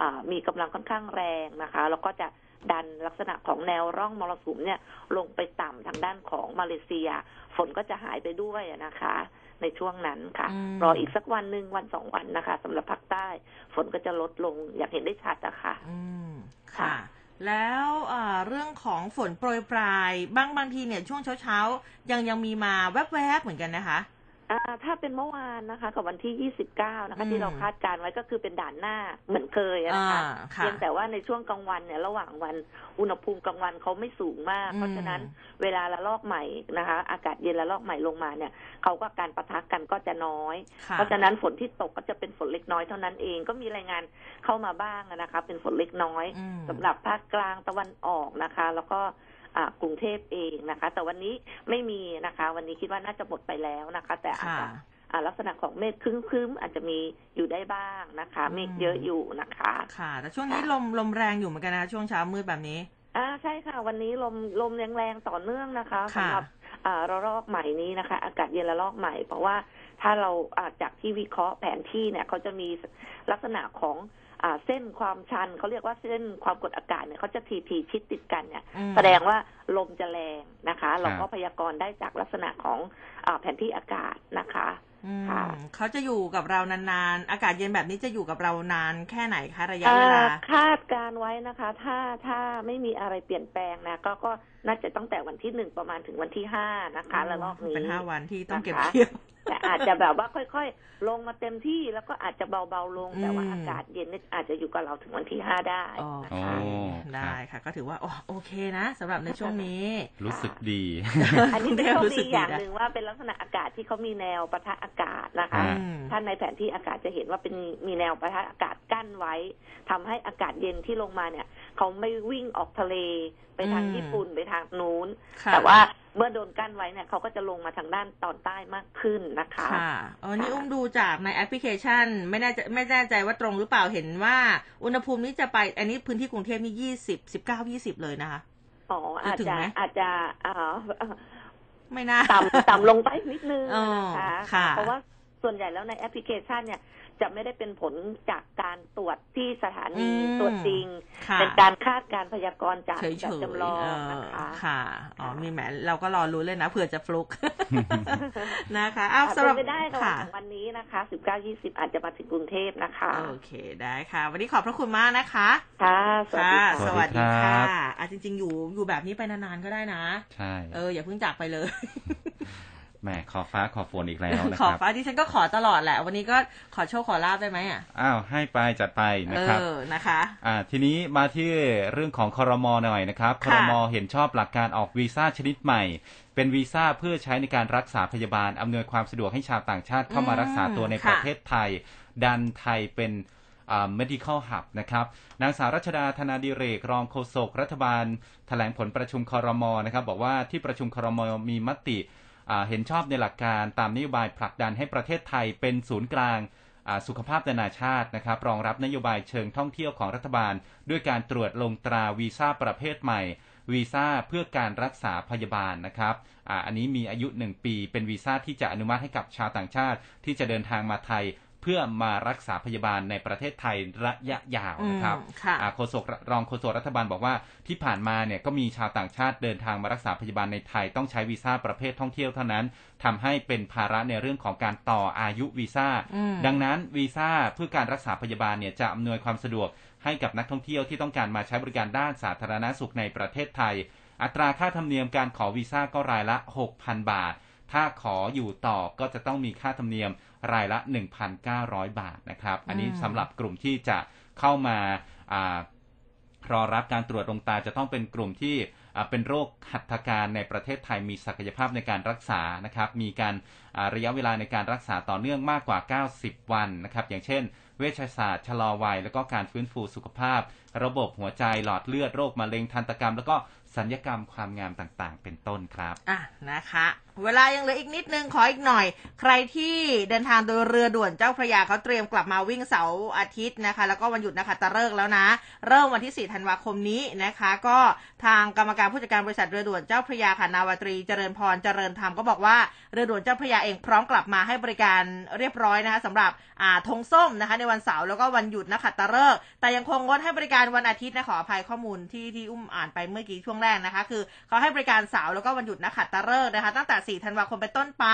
อ่ามีกำลังค่อนข้างแรงนะคะ แล้วก็จะดันลักษณะของแนวร่องมรสุมเนี่ย ลงไปต่ำทางด้านของมาเลเซีย ฝนก็จะหายไปด้วยนะคะ ในช่วงนั้นค่ะอืมรออีกสักวันหนึ่งวันสองวันนะคะสำหรับภาคใต้ ฝนก็จะลดลงอย่างเห็นได้ชัดอะค่ะอืมค่ะค่ะแล้วเอ่อเรื่องของฝนโปรยปลายบางบางทีเนี่ยช่วงเช้าๆ ยังยังมีมาแวบๆเหมือนกันนะคะ อ่าถ้าเป็นเมื่อวานนะคะ กับวันที่ 29 นะคะอืมที่เราคาดการณ์ไว้ก็คือเป็นด่านหน้าเหมือนเคยอะนะคะอ่าค่ะ เพียงแต่ว่าในช่วงกลางวันเนี่ยระหว่างวันอุณหภูมิกลางวันเขาไม่สูงมากอืมเพราะฉะนั้นเวลาละลอกใหม่นะคะ อากาศเย็นละลอกใหม่ลงมาเนี่ยเขาก็การประทะกันก็จะน้อย ค่ะ เพราะฉะนั้นฝนที่ตกก็จะเป็นฝนเล็กน้อยเท่านั้นเองก็มีรายงานเข้ามาบ้างอะนะคะ เป็นฝนเล็กน้อย อืม สำหรับภาคกลางตะวันออกนะคะ แล้วก็อ่า กรุงเทพเองนะคะ แต่วันนี้ไม่มีนะคะ วันนี้คิดว่าน่าจะหมดไปแล้วนะคะ แต่อาจค่ะจะอ่าลักษณะของเมฆครึ้มๆอาจจะมีอยู่ได้บ้างนะคะอืมเมฆเยอะอยู่นะคะ ค่ะ แต่ช่วงนี้ลมลมแรงอยู่เหมือนกันนะคะช่วงเช้ามืดแบบนี้ อ่าใช่ค่ะ วันนี้ลมลมแรงๆต่อเนื่องนะคะค่ะสำหรับอ่าระลอกใหม่นี้นะคะ อากาศเย็นระลอกใหม่เพราะว่าถ้าเราอ่าจากที่วิเคราะห์แผนที่เนี่ยเขาจะมีลักษณะของอ่า เส้นความชันเขาเรียกว่าเส้นความกดอากาศเนี่ยเขาจะทีทีชิดติดกันเนี่ยอืมแสดงว่าลมจะแรงนะคะ เราก็ครับพยากรณ์ได้จากลักษณะของอาแผนที่อากาศนะคะอืมค่ะเขาจะอยู่กับเรานานๆ อากาศเย็นแบบนี้จะอยู่กับเรานานแค่ไหนคะระยะเวลาอ่าคาดการไว้นะคะ ถ้าถ้าไม่มีอะไรเปลี่ยนแปลงนะก็ก็ น่าจะตั้งแต่วันที่หนึ่งประมาณถึงวันที่ห้านะคะระลอกนี้เป็นห้าวันที่ต้องเก็บนะคะเกี่ยวแต่อาจจะแบบว่าค่อยๆ ลงมาเต็มที่แล้วก็อาจจะเบาๆลงแต่ว่าอืมอากาศเย็นเนี่ยอาจจะอยู่กับเราถึงวันที่ห้าได้โอนะเคคะโอ้ได้ค่ะ ก็ถือว่าโอโอเคนะสำหรับในช่วงนี้ รู้สึกดี อันนี้เป็นโชครู้สึดีกดีอย่างนะหนึ่งว่าเป็นลักษณะอากาศที่เขามีแนวปะทะอากาศนะคะอืมท่านในแผนที่อากาศจะเห็นว่าเป็นมีแนวปะทะอากาศกั้นไว้ทำให้อากาศเย็นที่ลงมาเนี่ยเขาไม่วิ่งออกทะเลไปทางอืมญี่ปุ่นไปทางนู้นค่ะแต่ว่าเมื่อโดนกั้นไว้เนี่ยเขาก็จะลงมาทางด้านตอนใต้มากขึ้นนะคะค่ะเออนี่อุ้มดูจากในแอปพลิเคชัน ไม่แน่ใจไม่แน่ใจว่าตรงหรือเปล่าเห็นว่า อุณหภูมินี้จะไป อันนี้พื้นที่กรุงเทพนี่ยี่สิบสิบเก้ายี่สิบเลยนะคะอ๋ออาจถึงจะไหมอาจจะอ่าไม่น่าต่ำต่ำลงไปนิดนึงอ๋อนะคะค่ะเพราะว่าส่วนใหญ่แล้วในแอปพลิเคชันเนี่ย จะไม่ได้เป็นผลจากการตรวจที่สถานีอืมตรวจจริงค่ะเป็นการคาดการณ์พยากรณ์จากเฉยแบบๆจำลองเออนะคะค่ะอ๋อมีแหมเราก็รอรู้เลยนะเผื่อจะฟลุกนะคะอ้าวอาจสำหรับจะไม่ได้ค่ะค่ะวันนี้นะคะสิบเก้ายี่สิบอาจจะมาถึงกรุงเทพนะคะโอเคได้ค่ะ วันนี้ขอบพระคุณมากนะคะค่ะสวัสค่ะดีค่ะสวัสดีสวัสดีครัค่ะบอะจริง ๆ อยู่อยู่แบบนี้ไปนานๆก็ได้นะ ใช่ เอออย่าเพิ่งจากไปเลย แหมขอฟ้าขอฝนอีกแล้วนะขอครับฟ้าดิฉันก็ขอตลอดแหละ วันนี้ก็ขอโชคขอลาบได้ไหมอะ อ้าว ให้ไปจัดไปนะเอครับอนะคะ อ่า ทีนี้มาที่เรื่องของคอรมอหน่อยนะครับคค่ะอรมอเห็นชอบหลักการออกวีซ่าชนิดใหม่ เป็นวีซ่าเพื่อใช้ในการรักษาพยาบาล อำนวยความสะดวกให้ชาวต่างชาติเข้ามารักษาตัวในประเทศไทย ดันไทยเป็นอ่า medical hub นะครับ นางสาวรัชดาธนาดิเรก รองโฆษกรัฐบาลแถลงผลประชุมคอรมอนะครับ บอกว่าที่ประชุมคอรมอมีมติอ่า เห็นชอบในหลักการตามนโยบายผลักดันให้ประเทศไทยเป็นศูนย์กลางสุขภาพนานาชาตินะครับรองรับนโยบายเชิงท่องเที่ยวของรัฐบาล ด้วยการตรวจลงตราวีซ่าประเภทใหม่วีซ่าเพื่อการรักษาพยาบาลนะครับออันนี้มีอายุ 1 ปี เป็นวีซ่าที่จะอนุมัติให้กับชาวต่างชาติ ที่จะเดินทางมาไทย เพื่อมารักษาพยาบาลในประเทศไทยระยะยาวนะครับอืมค่ะอ่าโฆษกรองโฆษกรัฐบาลบอกว่าที่ผ่านมาเนี่ยก็มีชาวต่างชาติเดินทางมารักษาพยาบาลในไทยต้องใช้วีซ่าประเภทท่องเที่ยวเท่านั้นทำให้เป็นภาระในเรื่องของการต่ออายุวีซ่าอืมดังนั้นวีซ่าเพื่อการรักษาพยาบาลเนี่ยจะอำนวยความสะดวกให้กับนักท่องเที่ยวที่ต้องการมาใช้บริการด้านสาธารณสุขในประเทศไทย อัตราค่าธรรมเนียมการขอวีซ่าก็รายละ 6,000 บาท ถ้าขออยู่ต่อก็จะต้องมีค่าธรรมเนียมรายละ 1,900 บาทนะครับ อันนี้อืมสำหรับกลุ่มที่จะเข้ามาอารอรับการตรวจดวงตาจะต้องเป็นกลุ่มที่อ่าเป็นโรคหัตถการในประเทศไทยมีศักยภาพในการรักษานะครับ มีการอ่าระยะเวลาในการรักษาต่อเนื่องมากกว่า 90 วันนะครับ อย่างเช่น เวชศาสตร์ชะลอวัย แล้วก็การฟื้นฟูสุขภาพ ระบบหัวใจหลอดเลือดโรคมะเร็งทันตกรรม แล้วก็สัญญกรรมความงามต่างๆ เป็นต้นครับ อะนะคะเวลายังเหลืออีกนิดนึงขออีกหน่อย ใครที่เดินทางโดยเรือด่วนเจ้าพระยาเขาเตรียมกลับมาวิ่งเสาร์อาทิตย์นะคะ แล้วก็วันหยุดนะคะตะเลิกษ์แล้วนะ เริ่มวันที่ 4 ธันวาคมนี้นะคะ ก็ทางกรรมการผู้จัดการบริษัทเรือด่วนเจ้าพระยาค่ะนาวตรีเจริญพรเจริญธรรมก็บอกว่าเรือด่วนเจ้าพระยาเองพร้อมกลับมาให้บริการเรียบร้อยนะคะสำหรับอ่าธงส้มนะคะในวันเสาร์แล้วก็วันหยุดนะคะตะเลิกษ์แต่ยังคงงดให้บริการวันอาทิตย์นะขออภัยข้อมูลที่ที่อุ้มอ่านไปเมื่อกี้ช่วงแรกนะคะ คือเขาให้บริการเสาร์แล้วก็วันหยุดนะคะตะเลิกนะคะตั้งแต่4 ธันวาคมเป็นต้นไป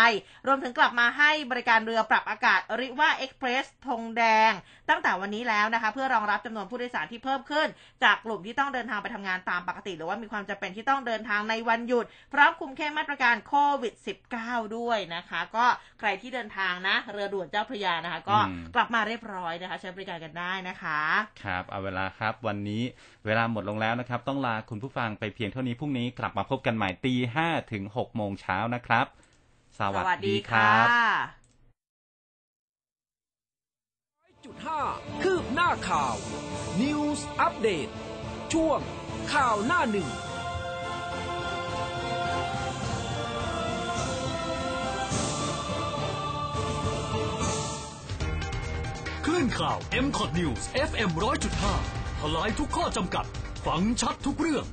รวมถึงกลับมาให้บริการเรือปรับอากาศริว่าเอ็กเพรสธงแดง ตั้งแต่วันนี้แล้วนะคะ เพื่อรองรับจำนวนผู้โดยสารที่เพิ่มขึ้น จากกลุ่มที่ต้องเดินทางไปทำงานตามปกติ หรือว่ามีความจำเป็นที่ต้องเดินทางในวันหยุด พร้อมคุมเข้มมาตรการโควิด -19 ด้วยนะคะ ก็ใครที่เดินทางนะ เรือด่วนเจ้าพระยานะคะ ก็อืมกลับมาเรียบร้อยนะคะ ใช้บริการกันได้นะคะครับเอาเวลาครับวันนี้เวลาหมดลงแล้วนะครับ ต้องลาคุณผู้ฟังไปเพียงเท่านี้พรุ่งนี้กลับมาพบกันใหม่ตีห้าถึงหกโมงเช้านะครับ สวัสดีครับจุดห้าคืบหน้าข่าว News Update ช่วงข่าวหน้าหนึ่งคลื่นข่าว m c o t News FM 100.5ทลายทุกข้อจำกัด ฟังชัดทุกเรื่อง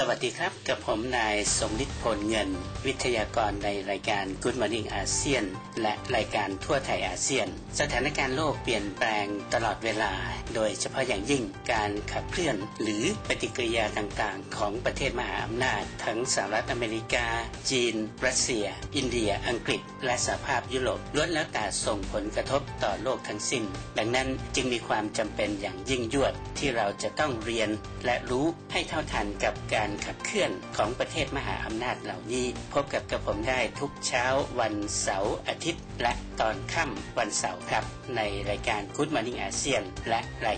สวัสดีครับ กับผมนายสมฤทธิ์พลเงิน วิทยากรในรายการ Good Morning อาเซียน และรายการทั่วไทยอาเซียน สถานการณ์โลกเปลี่ยนแปลงตลอดเวลา โดยเฉพาะอย่างยิ่งการขับเคลื่อน หรือปฏิกิริยาต่างๆ ของประเทศมหาอำนาจ ทั้งสหรัฐอเมริกา จีน รัสเซีย อินเดีย อังกฤษ และสหภาพยุโรปล้วนแล้วแต่ส่งผลกระทบต่อโลกทั้งสิ้น ดังนั้นจึงมีความจำเป็นอย่างยิ่งยวดที่เราจะต้องเรียน และรู้ให้เท่าทันกับการการขับเคลื่อนของประเทศมหาอำนาจเหล่านี้ พบกับกระผมได้ทุกเช้าวันเสาร์อาทิตย์ และตอนค่ำวันเสาร์ครับ ในรายการ Good Morning อาเซียนและราย